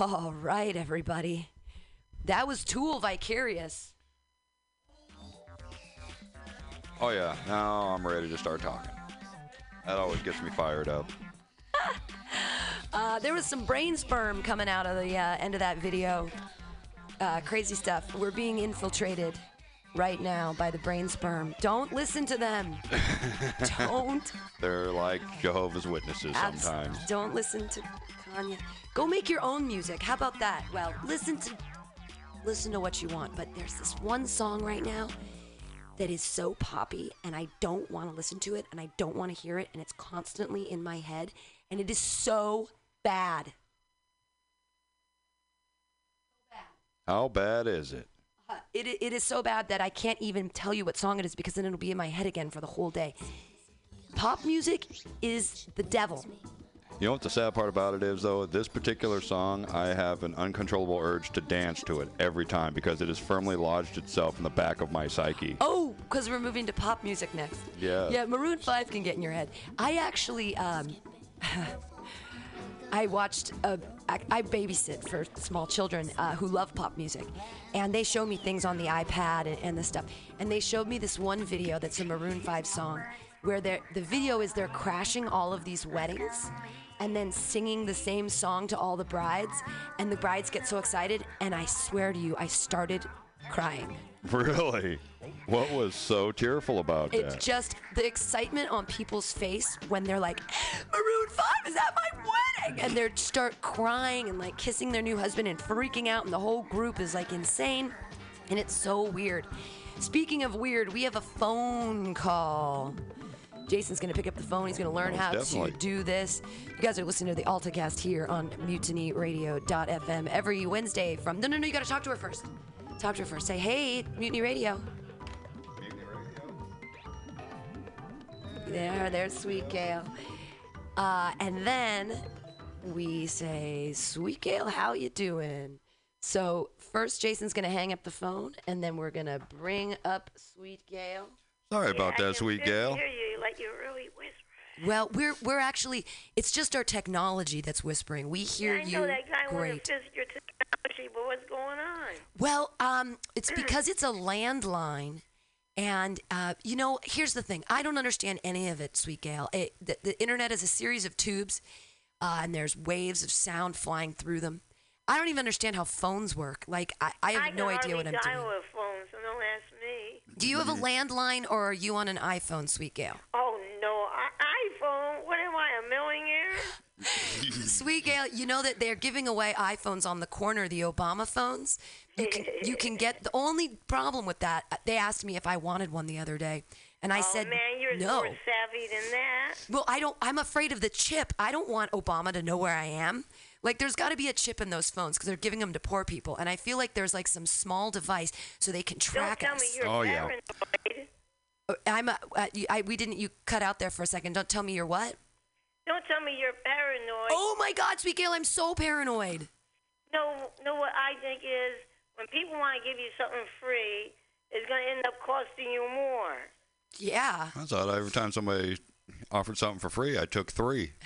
All right, everybody. That was Tool Vicarious. Oh yeah, now I'm ready to start talking. That always gets me fired up. (laughs) Uh, there was some brain sperm coming out of the uh, end of that video. Uh, crazy stuff. We're being infiltrated right now by the brain sperm. Don't listen to them. (laughs) Don't. They're like Jehovah's Witnesses Abs- sometimes. Don't listen to Kanye. Go make your own music. How about that? Well, listen to listen to what you want, but there's this one song right now that is so poppy and I don't want to listen to it and I don't want to hear it and it's constantly in my head and it is so bad. How bad is it? Uh, it, it is so bad that I can't even tell you what song it is because then it'll be in my head again for the whole day. Pop music is the devil. You know what the sad part about it is, though? This particular song, I have an uncontrollable urge to dance to it every time because it has firmly lodged itself in the back of my psyche. Oh, because we're moving to pop music next. Yeah. Yeah, Maroon 5 can get in your head. I actually, um, (laughs) I watched, a, I, babysit for small children uh, who love pop music. And they show me things on the iPad and, and stuff. And they showed me this one video that's a Maroon 5 song where the video is they're crashing all of these weddings and then singing the same song to all the brides. And the brides get so excited. And I swear to you, I started crying. (laughs) Really? What was so tearful about that? It's just the excitement on people's face when they're like, Maroon 5 is at my wedding! And they start crying and like kissing their new husband and freaking out, and the whole group is like insane. And it's so weird. Speaking of weird, we have a phone call. Jason's going to pick up the phone. He's going to learn Most how definitely. to do this. You guys are listening to the AltaCast here on mutinyradio.fm every Wednesday from. No, no, no, you got to talk to her first. Talk to her first. Say, hey, Mutiny Radio. There, there's Sweet Gail. Uh, and then we say, Sweet Gail, how you doing? So first, Jason's gonna hang up the phone, and then we're gonna bring up Sweet Gail. Sorry about that, sweet gal. hear you like you're really whispering. Well, we're we're actually it's just our technology that's whispering. We hear I you know that guy wanted great. to your technology, but what's going on? Well, um, it's because it's a landline. And, uh, you know, here's the thing. I don't understand any of it, Sweet Gail. It, the, the internet is a series of tubes, uh, and there's waves of sound flying through them. I don't even understand how phones work. Like, I, I have I no idea what I'm hardly doing. dial a phone, so don't ask me. Do you have a landline, or are you on an iPhone, Sweet Gail? Oh no, I- iPhone. Sweet Gail, you know that they're giving away iPhones on the corner, the Obama phones. You can you can (laughs) get the only problem with that. uh, They asked me if I wanted one the other day, and I oh said man, you're no. more savvy than that. Well, I don't. I'm afraid of the chip. I don't want Obama to know where I am. Like, there's got to be a chip in those phones because they're giving them to poor people, and I feel like there's like some small device so they can track don't tell us. me you're Oh, yeah. paranoid. Uh, I'm. A, uh, you, I, we didn't. You cut out there for a second. Don't tell me you're what? Don't tell me you're paranoid. Oh my God, Sweet Gail, I'm so paranoid. No, no. What I think is when people want to give you something free, it's going to end up costing you more. Yeah. I thought every time somebody offered something for free, I took three. (laughs)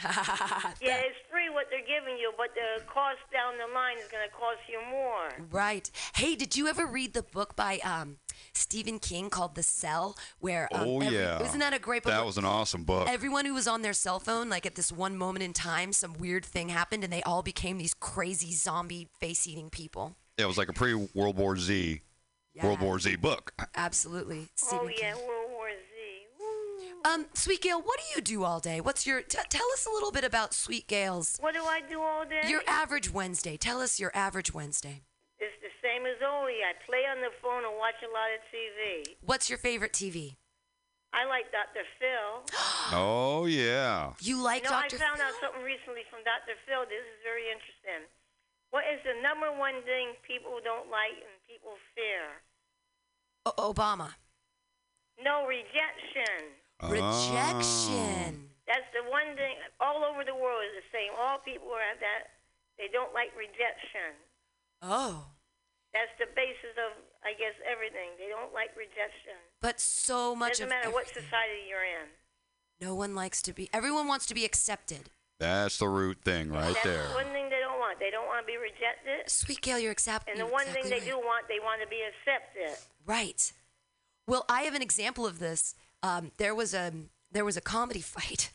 Yeah, it's free what they're giving you, but the cost down the line is going to cost you more. Right. Hey, did you ever read the book by um, Stephen King called The Cell? Where um, oh, every- yeah. isn't that a great book? That was an awesome book. Everyone who was on their cell phone, like at this one moment in time, some weird thing happened, and they all became these crazy zombie face-eating people. it was like a pre World War Z, World War Z book. Absolutely. Stephen oh yeah, King. World War Z. Um, Sweet Gail, what do you do all day? What's your? T- tell us a little bit about Sweet Gail's. What do I do all day? Your average Wednesday. Tell us your average Wednesday. It's the same as Oli. I play on the phone and watch a lot of TV. What's your favorite TV? I like Dr. Phil. (gasps) Oh, yeah. You like you know, Dr. I found out something recently from Dr. Phil. This is very interesting. What is the number one thing people don't like and people fear? O- Obama. No rejection. Rejection. That's the one thing all over the world is the same. All people have that. They don't like rejection. Oh. That's the basis of, I guess, everything. They don't like rejection. But so much Doesn't of matter what society you're in. No one likes to be. Everyone wants to be accepted. That's the root thing right That's there. one thing they don't want. want? They don't want to be rejected. Sweet Gail, you're accepted. And the one exactly thing they right. do want, they want to be accepted. Right. Well, I have an example of this. Um, there was a there was a comedy (laughs) fight.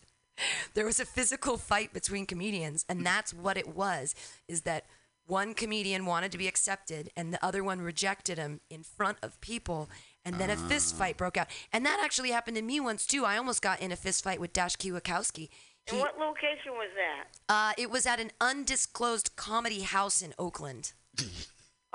there was a physical fight between comedians, and that's what it was. Is that one comedian wanted to be accepted, and the other one rejected him in front of people, and then a fist fight broke out. And that actually happened to me once too. I almost got in a fist fight with Dash Kwiatkowski. And what location was that? Uh, it was at an undisclosed comedy house in Oakland. (laughs)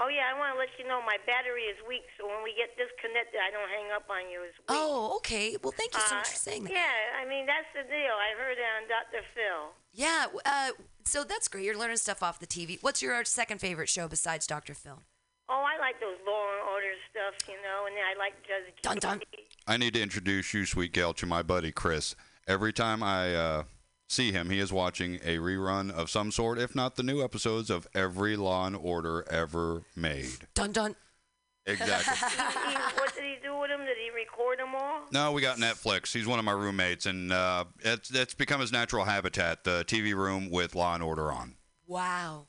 Oh yeah, I want to let you know my battery is weak, so when we get disconnected, I don't hang up on you. It's weak. Oh, okay. Well, thank you so much Uh, for saying that. Yeah, I mean that's the deal. I heard it on Dr. Phil. Yeah, uh, so that's great. You're learning stuff off the TV. What's your second favorite show besides Dr. Phil? Oh, I like those Law and Order stuff, you know, and then I like Judge Dun dun. I need to introduce you, Sweet Gail, to my buddy Chris. Every time I uh, see him, he is watching a rerun of some sort, if not the new episodes of every Law and Order ever made. Dun dun. Exactly. (laughs) He- what did he do with them? Did he record them all? No, we got Netflix. He's one of my roommates, and uh, it's it's become his natural habitat. The TV room with Law and Order on. Wow.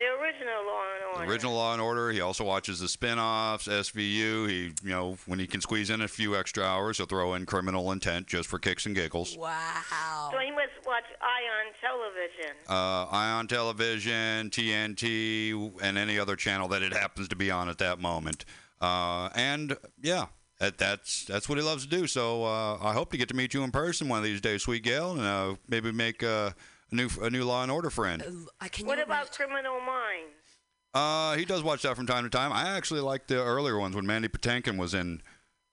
The original Law and Order. Original Law and Order. He also watches the spin-offs, SVU. He, you know, when he can squeeze in a few extra hours, he'll throw in Criminal Intent just for kicks and giggles. Wow. So he must watch Ion Television. Uh, Ion Television, TNT, and any other channel that it happens to be on at that moment. Uh, and yeah, that, that's that's what he loves to do. So uh, I hope to get to meet you in person one of these days, Sweet Gail, and uh, maybe make uh, a new a new Law and Order friend. what about Criminal Minds? Uh, he does watch that from time to time. I actually like the earlier ones when Mandy Patinkin was in,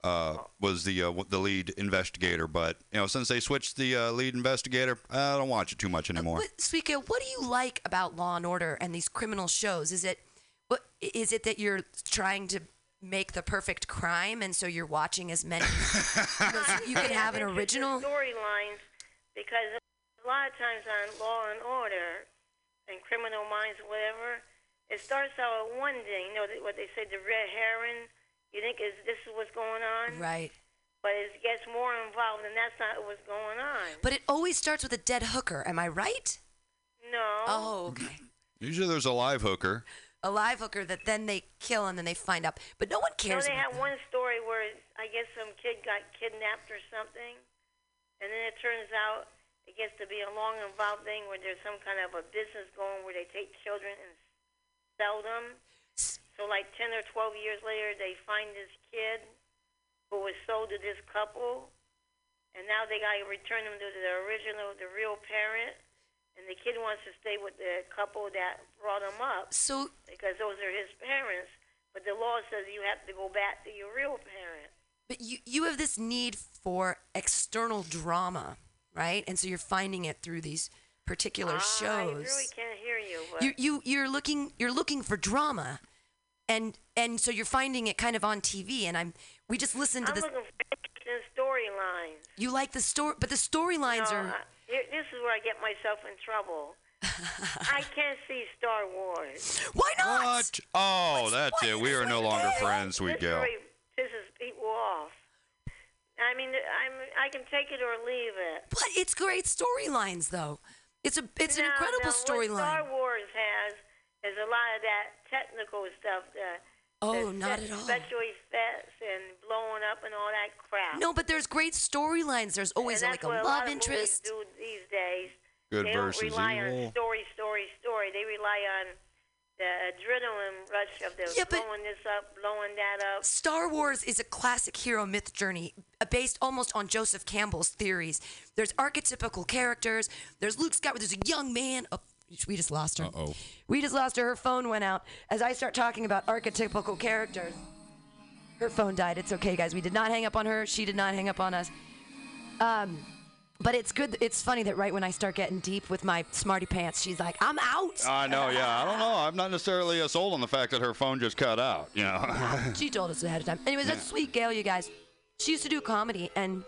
uh, was the uh, the lead investigator. But you know, since they switched the uh, lead investigator, I don't watch it too much anymore. But Sweet Gail, what do you like about Law and Order and these criminal shows? Is it what is it that you're trying to make the perfect crime, and so you're watching as many? you, know, so you can have an original. storylines because a lot of times on Law and Order and Criminal Minds, whatever, it starts out with one thing. You know what they say, the red herring. You think is this is what's going on, Right. but it gets more involved, and that's not what's going on. But it always starts with a dead hooker. Am I right? No. Oh, okay. (clears throat) Usually, there's a live hooker. A live hooker that then they kill and then they find out. But no one cares. No, cares. they about had one story where I guess some kid got kidnapped or something, and then it turns out it gets to be a long involved thing where there's some kind of a business going where they take children and sell them. So like ten or twelve years later, they find this kid who was sold to this couple, and now they got to return him to the original, the real parent. And the kid wants to stay with the couple that brought him up. So because those are his parents, but the law says you have to go back to your real parent. But you you have this need for external drama, right? And so you're finding it through these particular I shows. I really can't hear you, but you you you're looking you're looking for drama, and and so you're finding it kind of on TV. And I'm we just listened to I'm this. looking for interesting storylines. You like the story, but the storylines No, are. I- this is where I get myself in trouble. (laughs) I can't see Star Wars. Why not? What? Oh, that's it. We are no longer friends, Sweet This Gail. really pisses people off. I mean, I'm I can take it or leave it. But it's great storylines, though. It's a it's an incredible no, What Star storyline. Wars has is a lot of that technical stuff. The, Oh, the not at all. Special effects and blowing up and all that crap. No, but there's great storylines. There's always and like that's a what love lot of interest. Movies do these days. Good they versus don't rely evil. on story, story, story. They rely on the adrenaline rush of the Yeah, blowing this up, blowing that up. Star Wars is a classic hero myth journey uh, based almost on Joseph Campbell's theories. There's archetypical characters. There's Luke Skywalker. There's a young man. Oh, we just lost her. Uh-oh. We just lost her. Her phone went out. As I start talking about archetypical characters, her phone died. It's okay, guys. We did not hang up on her. She did not hang up on us. Um, but it's good. It's funny that right when I start getting deep with my smarty pants, she's like, "I'm out." I know, yeah. I don't know. I'm not necessarily sold on the fact that her phone just cut out. You know. (laughs) she told us ahead of time. Anyways, that's sweet, Gail. You guys. She used to do comedy, and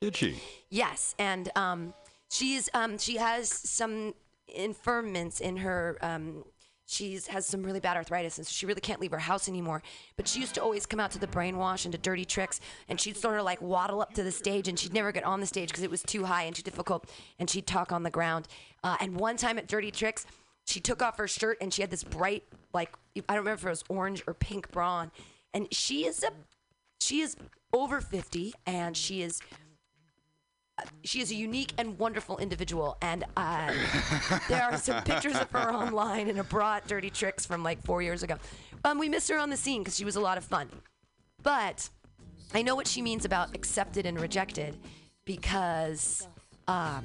Did she? Yes, and um, she's um, she has some infirmants in her. Um, she's has some really bad arthritis, and so she really can't leave her house anymore. But she used to always come out to the brainwash and to dirty tricks, and she'd sort of like waddle up to the stage, and she'd never get on the stage because it was too high and too difficult, and she'd talk on the ground. Uh, and one time at Dirty Tricks. she took off her shirt and she had this bright, like I don't remember if it was orange or pink bra on, and she is a she is over 50 and she is she is a unique and wonderful individual and uh, (laughs) there are some pictures of her online in a bra at dirty tricks from like four years ago. Um, we missed her on the scene because she was a lot of fun. But i know what she means about accepted and rejected because um,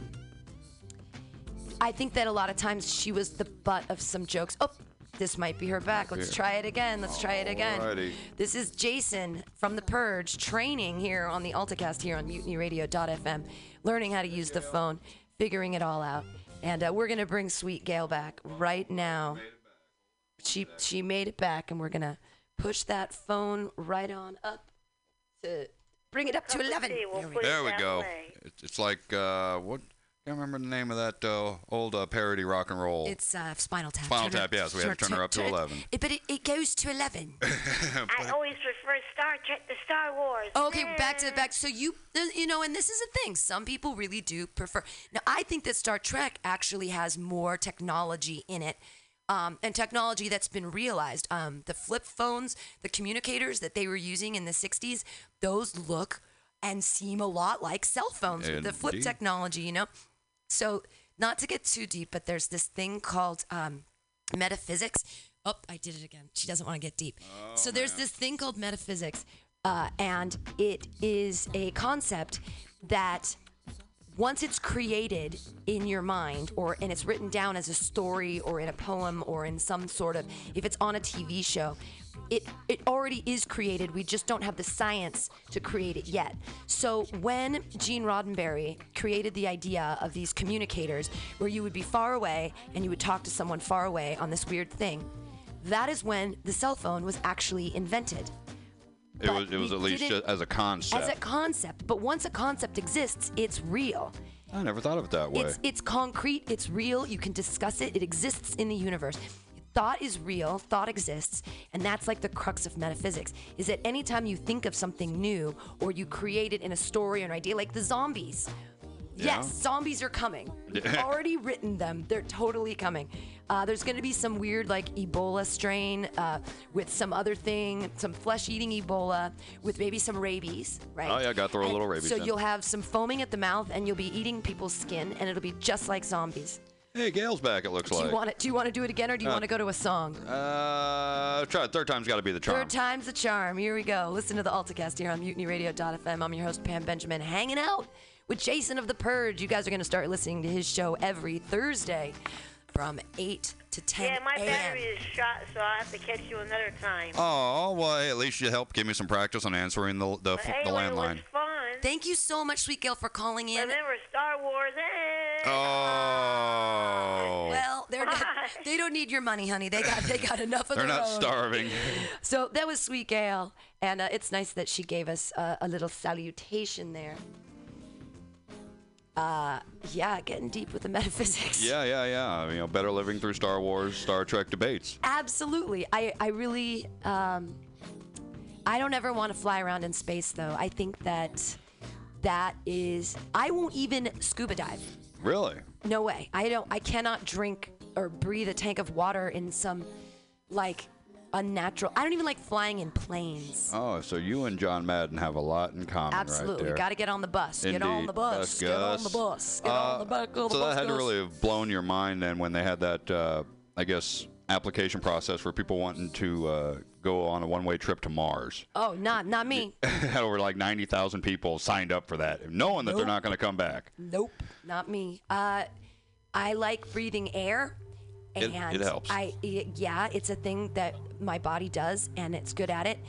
i think that a lot of times she was the butt of some jokes. Oh this might be her back let's try it again let's try it again Alrighty. this is Jason from The Purge training here on the AltaCast here on mutinyradio.fm, learning how to use the phone, figuring it all out. And uh, we're going to bring Sweet Gail back right now. She, she made it back, and we're going to push that phone right on up to bring it up to 11. There we There we go. It's, it's like uh, what? Can't remember the name of that uh, old uh, parody rock and roll. It's uh, Spinal Tap. Spinal Turn her- Tap, yes, we had to turn her up to 11. It, but it, it goes to 11. (laughs) I always prefer Star Trek to Star Wars. Okay, back to the back. So you, you know, and this is a thing. Some people really do prefer. Now, I think that Star Trek actually has more technology in it, um, and technology that's been realized. Um, the flip phones, the communicators that they were using in the '60s, those look and seem a lot like cell phones with the flip technology. You know, so not to get too deep, but there's this thing called um, metaphysics. Oh, I did it again. She doesn't want to get deep. so there's this thing called metaphysics, uh, and it is a concept that once it's created in your mind or and it's written down as a story or in a poem or in some sort of if it's on a TV show it it already is created. We just don't have the science to create it yet. So when Gene Roddenberry created the idea of these communicators where you would be far away and you would talk to someone far away on this weird thing that is when the cell phone was actually invented. It but was, it was at least as a concept. as a concept. But once a concept exists it's real. I never thought of it that way. it's it's concrete, it's real, you can discuss it, it exists in the universe. Thought is real, thought exists, and that's like the crux of metaphysics. Is that anytime you think of something new or you create it in a story or an idea, like the zombies. Yeah. Yes, zombies are coming. We've already written them. They're totally coming. Uh, there's going to be some weird, like Ebola strain uh, with some other thing, some flesh-eating Ebola with maybe some rabies, right? Oh, yeah, gotta throw a little rabies So in. you'll have some foaming at the mouth, and you'll be eating people's skin, and it'll be just like zombies. Hey, Gail's back. It looks Do like. you want it? Do you want to do it again, or do you Uh, want to go to a song? Uh, try third time's got to be the charm. Third time's the charm. Here we go. Listen to the AltaCast here on MutinyRadio.fm. I'm your host Pam Benjamin, hanging out with Jason of the Purge. You guys are going to start listening to his show every Thursday from 8 to 10 Yeah, my battery is shot, so I'll have to catch you another time. Oh, well, hey, at least you helped give me some practice on answering the the, But the anyway, it was landline. fun. Thank you so much, Sweet Gail, for calling in. Remember Star Wars? Eh. Oh. Well, they're not, they don't need your money, honey. They got they got enough of They're not own. starving. So that was Sweet Gail, and uh, it's nice that she gave us uh, a little salutation there. Uh, yeah, getting deep with the (laughs) metaphysics. Yeah, yeah, yeah. You know, better living through Star Wars, Star Trek debates. Absolutely. I, I really, um, I don't ever want to fly around in space, though. I think that that is, I won't even scuba dive. Really? No way. I don't, I cannot drink or breathe a tank of water in some, like, unnatural, I don't even like flying in planes. Oh, so you and John Madden have a lot in common right Absolutely. there. Got to get on the bus. Get on the bus. Get on the bus. Get Uh, on the back of the so bus. that had to really have blown your mind then when they had that, uh, I guess, application process for people wanting to uh, go on a one-way trip to Mars. Oh, not not me. (laughs) had over like 90,000 people signed up for that, knowing that they're not going to come back. Nope, not me. Uh, I like breathing air. And it helps. I y- yeah, it's a thing that my body does, and it's good at it.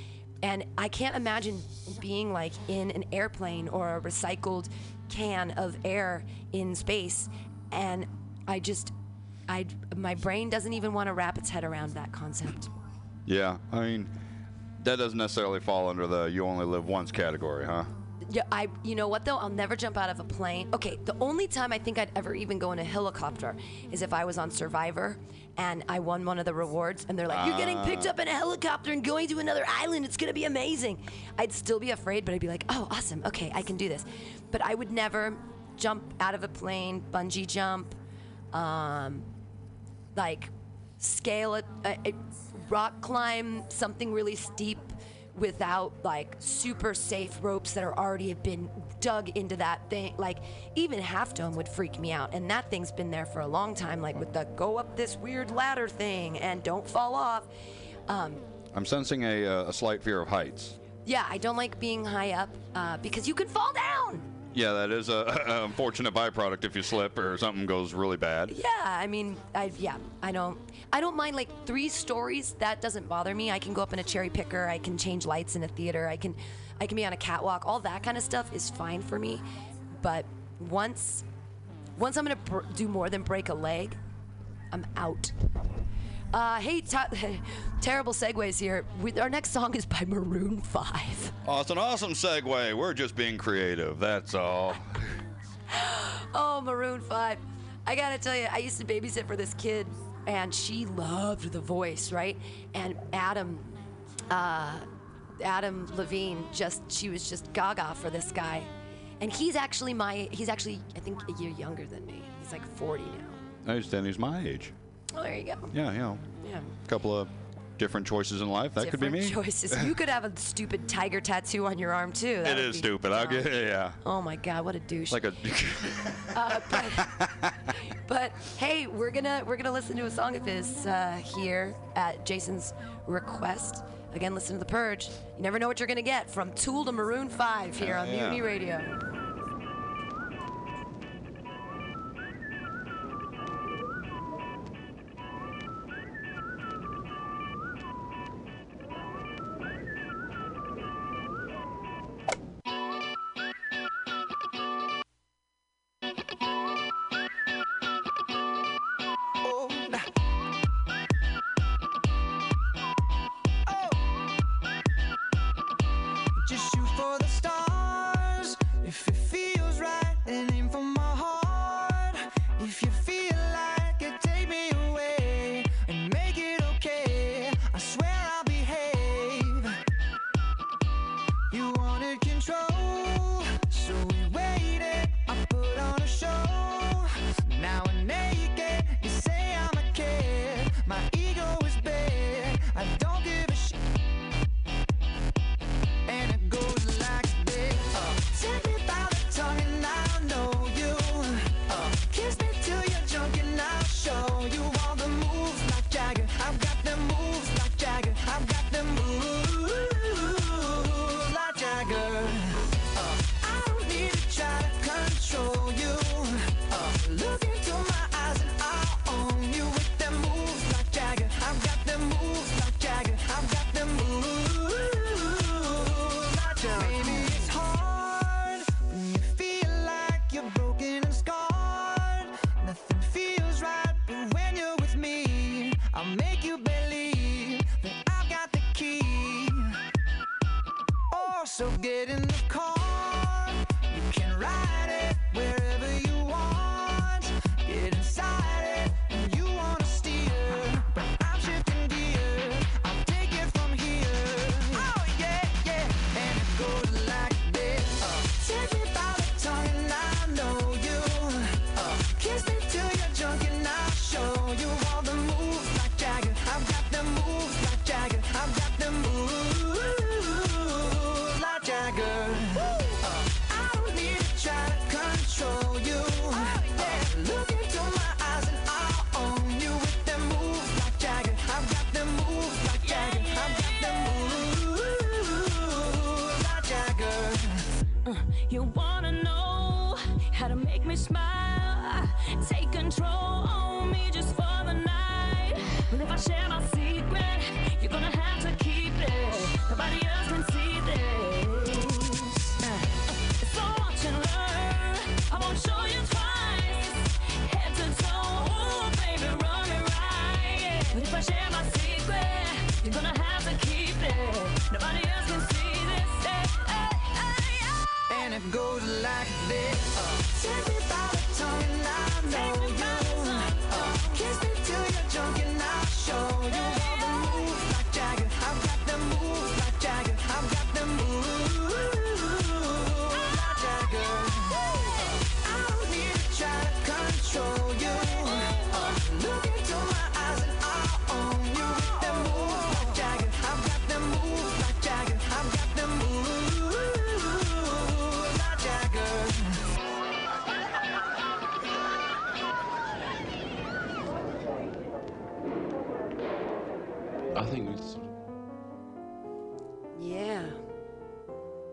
And I can't imagine being like in an airplane or a recycled can of air in space, and I just, I my brain doesn't even want to wrap its head around that concept. Yeah, I mean, that doesn't necessarily fall under the you only live once category, huh? Yeah, I. You know what though? I'll never jump out of a plane. Okay, the only time I think I'd ever even go in a helicopter is if I was on Survivor and I won one of the rewards, and they're like, "You're getting picked up in a helicopter and going to another island. It's gonna be amazing." I'd still be afraid, but I'd be like, "Oh, awesome. Okay, I can do this." But I would never jump out of a plane, bungee jump. Um, like scale a, a, a rock climb something really steep without like super safe ropes that are already have been dug into that thing like even half dome would freak me out and that thing's been there for a long time like with the go up this weird ladder thing and don't fall off um, I'm sensing a, uh, a slight fear of heights. yeah i don't like being high up uh, because you could fall down Yeah, that is a, (laughs) a unfortunate byproduct if you slip or something goes really bad. Yeah, I mean, I yeah, I don't, I don't mind like three stories. That doesn't bother me. I can go up in a cherry picker. I can change lights in a theater. I can, I can be on a catwalk. All that kind of stuff is fine for me. But once, once I'm gonna br- do more than break a leg, I'm out. Uh, hey, ta- (laughs) terrible segues here. We, our next song is by Maroon Five. Oh, it's an awesome segue. We're just being creative. That's all. (laughs) Oh, Maroon 5. I gotta tell you, I used to babysit for this kid, and she loved the voice, right? And Adam, uh, Adam Levine, just, she was just gaga for this guy. And he's actually my, he's actually, I think, a year younger than me. He's like 40 now. I understand he's my age. Oh, there you go. Yeah, Yeah. a couple of different choices in life. That could be me. choices. You could have a stupid tiger tattoo on your arm, too. (laughs) That it is stupid. I'll get yeah. Oh my God, what a douche. Like a (laughs) (laughs) Uh, but, but hey, we're gonna we're gonna listen to a song of his uh, here at Jason's request. Again, listen to the Purge. You never know what you're gonna get from Tool to Maroon Five here on Yeah. Mutiny Radio.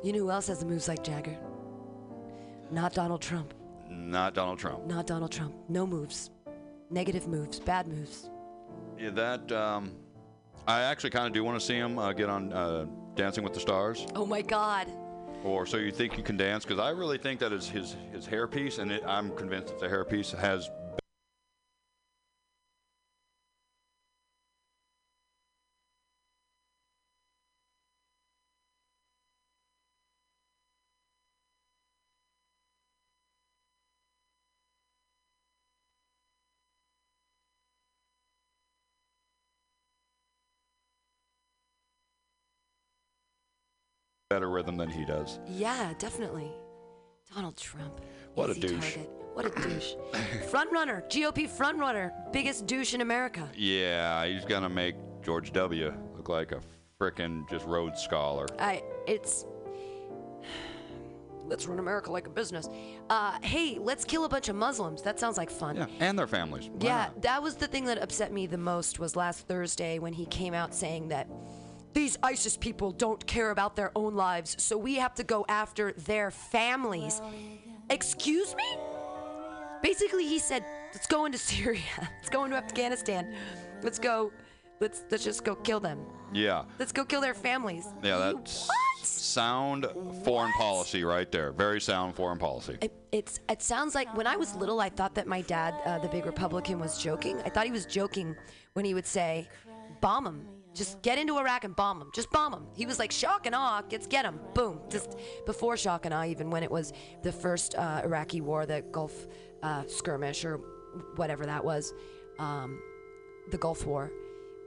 You know who else has the moves like Jagger? Not Donald Trump. Not Donald Trump. Not Donald Trump. No moves. Negative moves. Bad moves. Yeah, that. Um, I actually kind of do want to see him uh, get on uh, Dancing with the Stars. Oh my God. Or so you think you can dance? Because I really think that is his his hairpiece, and it, I'm convinced it's a hairpiece, has better rhythm than he does. Yeah, definitely. Donald Trump. What a douche. target. What a douche. (coughs) front runner. GOP front runner. Biggest douche in America. Yeah, he's gonna make George W. look like a frickin' just Rhodes Scholar. I. It's. (sighs) Let's run America like a business. Uh, hey, let's kill a bunch of Muslims. That sounds like fun. Yeah, and their families. Why Yeah, not? that was the thing that upset me the most was last Thursday when he came out saying that these ISIS people don't care about their own lives, so we have to go after their families. Excuse me? Basically, he said, "Let's go into (laughs) Syria. Let's go into Afghanistan. Let's go. Let's let's just go kill them. Yeah, Let's go kill their families." yeah, that's sound foreign policy right there. Very sound foreign policy. It, it's it sounds like when I was little, I thought that my dad, uh, the big Republican, was joking. I thought he was joking when he would say, "Bomb them, just get into Iraq and bomb them, just bomb them." He was like shock and awe, let's get them, boom. Just before shock and awe, even when it was the first uh, Iraqi war, the Gulf uh, skirmish or whatever that was, um, the Gulf War.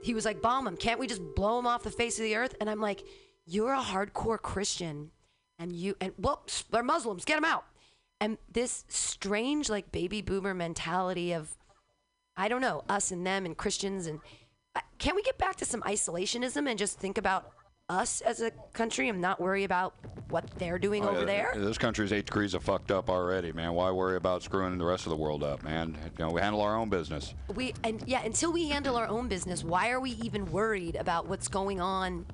He was like, "Bomb them, can't we just blow them off the face of the earth?" And I'm like, "You're a hardcore Christian." and you and well they're muslims get them out and this strange like baby boomer mentality of i don't know us and them and christians and can't we get back to some isolationism and just think about us as a country and not worry about what they're doing Oh, over yeah, there This country's eight degrees of fucked up already, man. Why worry about screwing the rest of the world up, man? You know, we handle our own business. we and yeah until we handle our own business why are we even worried about what's going on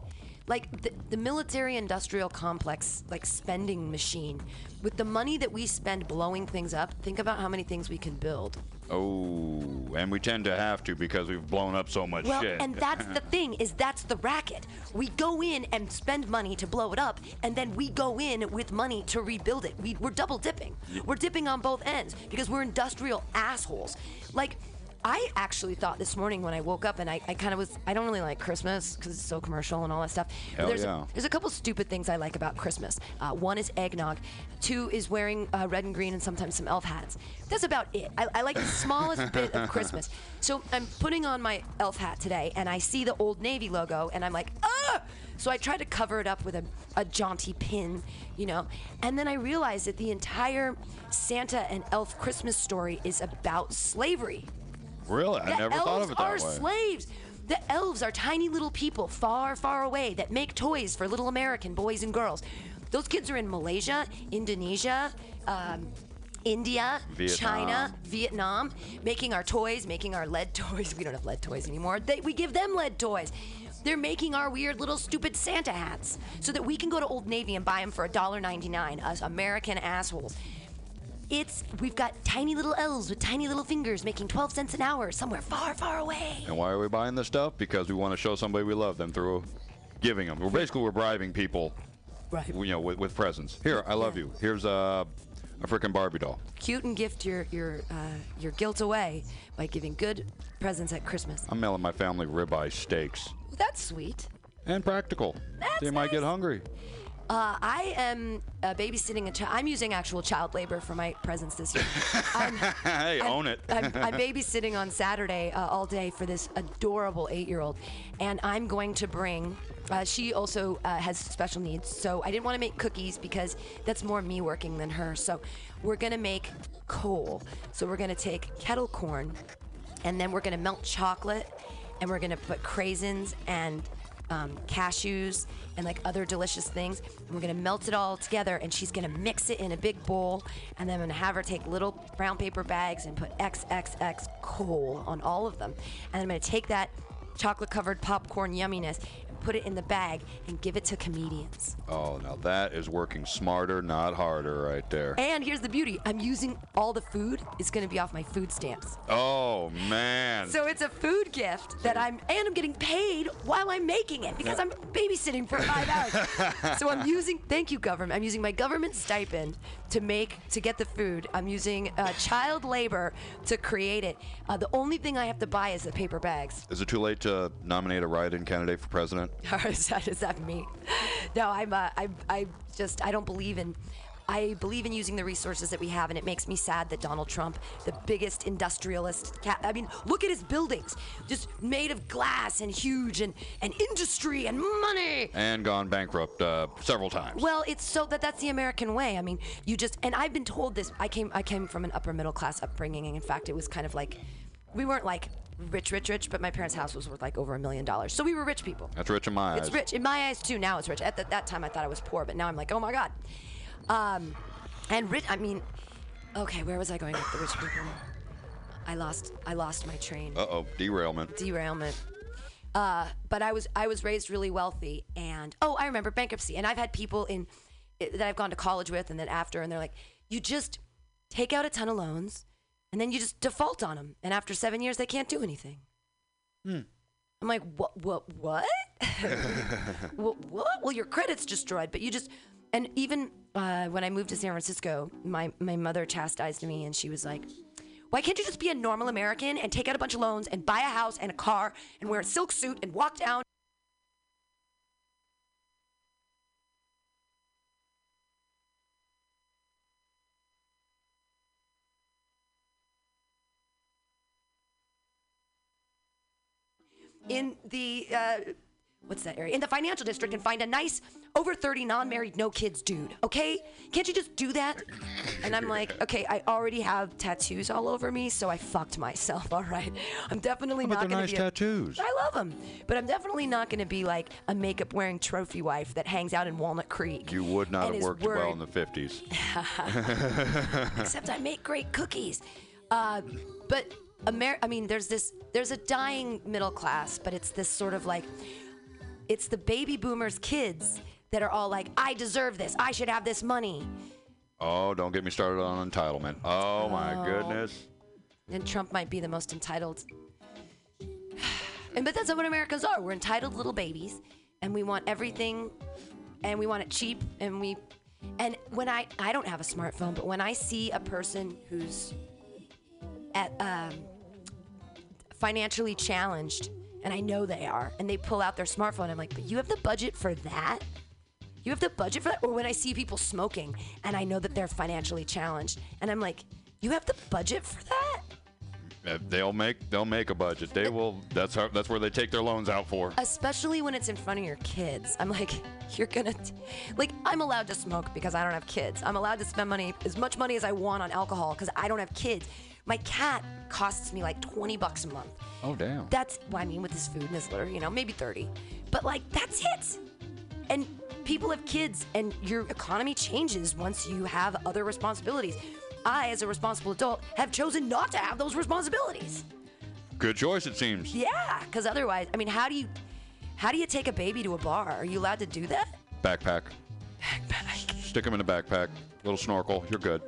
like the, the military industrial complex like spending machine with the money that we spend blowing things up think about how many things we can build Oh, and we tend to have to because we've blown up so much well shit. and that's the (laughs) thing is that's the racket. We go in and spend money to blow it up and then we go in with money to rebuild it. We, we're double dipping. We're dipping on both ends because we're industrial assholes. Like I actually thought this morning when I woke up and I, I kind of was I don't really like Christmas because it's so commercial and all that stuff. Hell there's yeah. a, there's a couple stupid things I like about Christmas. Uh, one is eggnog. Two is wearing uh, red and green and sometimes some elf hats. That's about it. I, I like the smallest (laughs) bit of Christmas. So I'm putting on my elf hat today and I see the Old Navy logo and I'm like, ah! So I try to cover it up with a, a jaunty pin, you know. And then I realized that the entire Santa and elf Christmas story is about slavery. Really, I The never elves thought of it are that way. slaves. The elves are tiny little people far, far away that make toys for little American boys and girls. Those kids are in Malaysia, Indonesia, um, India, China, Vietnam, making our toys, making our lead toys. (laughs) We don't have lead toys anymore. They, we give them lead toys. They're making our weird little stupid Santa hats so that we can go to Old Navy and buy them for $1.99, us American assholes. It's we've got tiny little elves with tiny little fingers making 12 cents an hour somewhere far, far away. And why are we buying this stuff? Because we want to show somebody we love them through giving them. We're basically we're bribing people. Right. You know, with, with presents. Here, I love you. Here's a a freaking Barbie doll. Cute and gift your your uh, your guilt away by giving good presents at Christmas. I'm mailing my family ribeye steaks. That's sweet. And practical. they might get hungry. Uh, I am uh, babysitting a child. I'm using actual child labor for my presence this year. I'm, (laughs) hey, I'm- own it. I'm, I'm (laughs) babysitting on Saturday uh, all day for this adorable eight-year-old, and I'm going to bring. Uh, she also uh, has special needs, so I didn't want to make cookies because that's more me working than her. So we're gonna make coal. So we're gonna take kettle corn, and then we're gonna melt chocolate, and we're gonna put craisins and um, cashews and like other delicious things. And we're gonna melt it all together, and she's gonna mix it in a big bowl, and then I'm gonna have her take little brown paper bags and put XXX coal on all of them. And I'm gonna take that chocolate covered popcorn yumminess put it in the bag and give it to comedians. Oh, now that is working smarter, not harder, right there. And here's the beauty I'm using all the food, is going to be off my food stamps. Oh man. So it's a food gift that I'm, and I'm getting paid while I'm making it because I'm babysitting for five hours. (laughs) so I'm using, thank you, government. I'm using my government stipend to make, to get the food. I'm using uh, child labor to create it. Uh, the only thing I have to buy is the paper bags. Is it too late to nominate a write-in candidate for president? (laughs) Is that, is that me? No, I'm, uh, I, I just, I don't believe in. I believe in using the resources that we have, and it makes me sad that Donald Trump, the biggest industrialist, ca- I mean, look at his buildings, just made of glass and huge, and, and industry and money. And gone bankrupt uh, several times. Well, it's so that that's the American way. I mean, you just and I've been told this. I came I came from an upper middle class upbringing, and in fact, it was kind of like we weren't like rich, rich, rich, but my parents' house was worth like over a million dollars, so we were rich people. That's rich in my eyes. It's rich in my eyes too. Now it's rich. At that time, I thought I was poor, but now I'm like, oh my god. Um, and rich. I mean, okay, where was I going with the rich people? I lost. I lost my train Uh-oh, derailment. derailment. Uh, but I was I was raised really wealthy, and oh, I remember bankruptcy. And I've had people in that I've gone to college with, and then after, and they're like, you just take out a ton of loans, and then you just default on them, and after seven years, they can't do anything. Hmm. I'm like, what? What? What? (laughs) what? What? Well, your credit's destroyed, but you just. And even uh, when I moved to San Francisco, my my mother chastised me, and she was like, "Why can't you just be a normal American and take out a bunch of loans and buy a house and a car and wear a silk suit and walk down?" in the uh, what's that area in the financial district and find a nice over 30 non-married no kids dude okay can't you just do that and i'm like okay i already have tattoos all over me so i fucked myself (laughs) all right i'm definitely Oh, but not gonna nice be a- tattoos. i love them but i'm definitely not gonna be like a makeup wearing trophy wife that hangs out in walnut creek You would not And have is worked well in the 50s. (laughs) (laughs) except I make great cookies. Uh, but Amer- I mean, there's this, there's a dying middle class, but it's this sort of like, it's the baby boomers' kids that are all like, I deserve this, I should have this money. Oh, don't get me started on entitlement. Oh, my Oh. goodness. And Trump might be the most entitled. (sighs) And but that's not what Americans are. We're entitled little babies, and we want everything, and we want it cheap, and we, and when I I don't have a smartphone, but when I see a person who's at um, financially challenged, and I know they are, and they pull out their smartphone, I'm like, but you have the budget for that. You have the budget for that? Or when I see people smoking and I know that they're financially challenged, and I'm like, you have the budget for that? Uh, They'll make they'll make a budget. They will. That's how. That's where they take their loans out for. Especially when it's in front of your kids. I'm like, (laughs) you're gonna, t- like, I'm allowed to smoke because I don't have kids. I'm allowed to spend money, as much money as I want on alcohol because I don't have kids. My cat costs me like 20 bucks a month. Oh damn. That's, well, I mean, with his food and his litter, you know, maybe 30. But like, that's it. And people have kids, and your economy changes once you have other responsibilities. I, as a responsible adult, have chosen not to have those responsibilities. Good choice, it seems. Yeah, because otherwise, I mean, how do you, how do you take a baby to a bar? Are you allowed to do that? Backpack. Backpack. Stick them in a backpack. Little snorkel. You're good.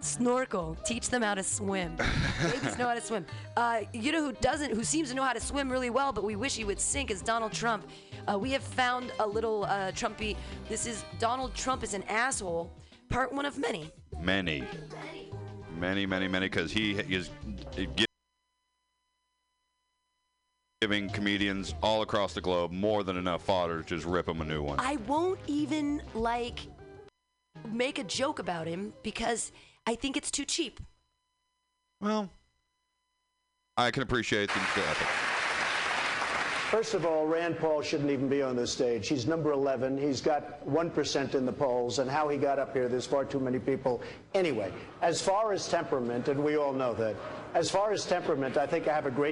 Snorkel. Teach them how to swim. Babies know how to swim. Uh, you know who doesn't? Who seems to know how to swim really well, but we wish he would sink is Donald Trump. Uh, we have found a little uh, Trumpy. This is Donald Trump is an asshole. Part one of many. Many. Many, many, many, because he is giving comedians all across the globe more than enough fodder to just rip them a new one. I won't even like make a joke about him because I think it's too cheap. Well, I can appreciate the, the ethic. First of all, Rand Paul shouldn't even be on this stage. He's number 11. He's got 1% in the polls, and how he got up here, there's far too many people. Anyway, as far as temperament, and we all know that, as far as temperament, I think I have a great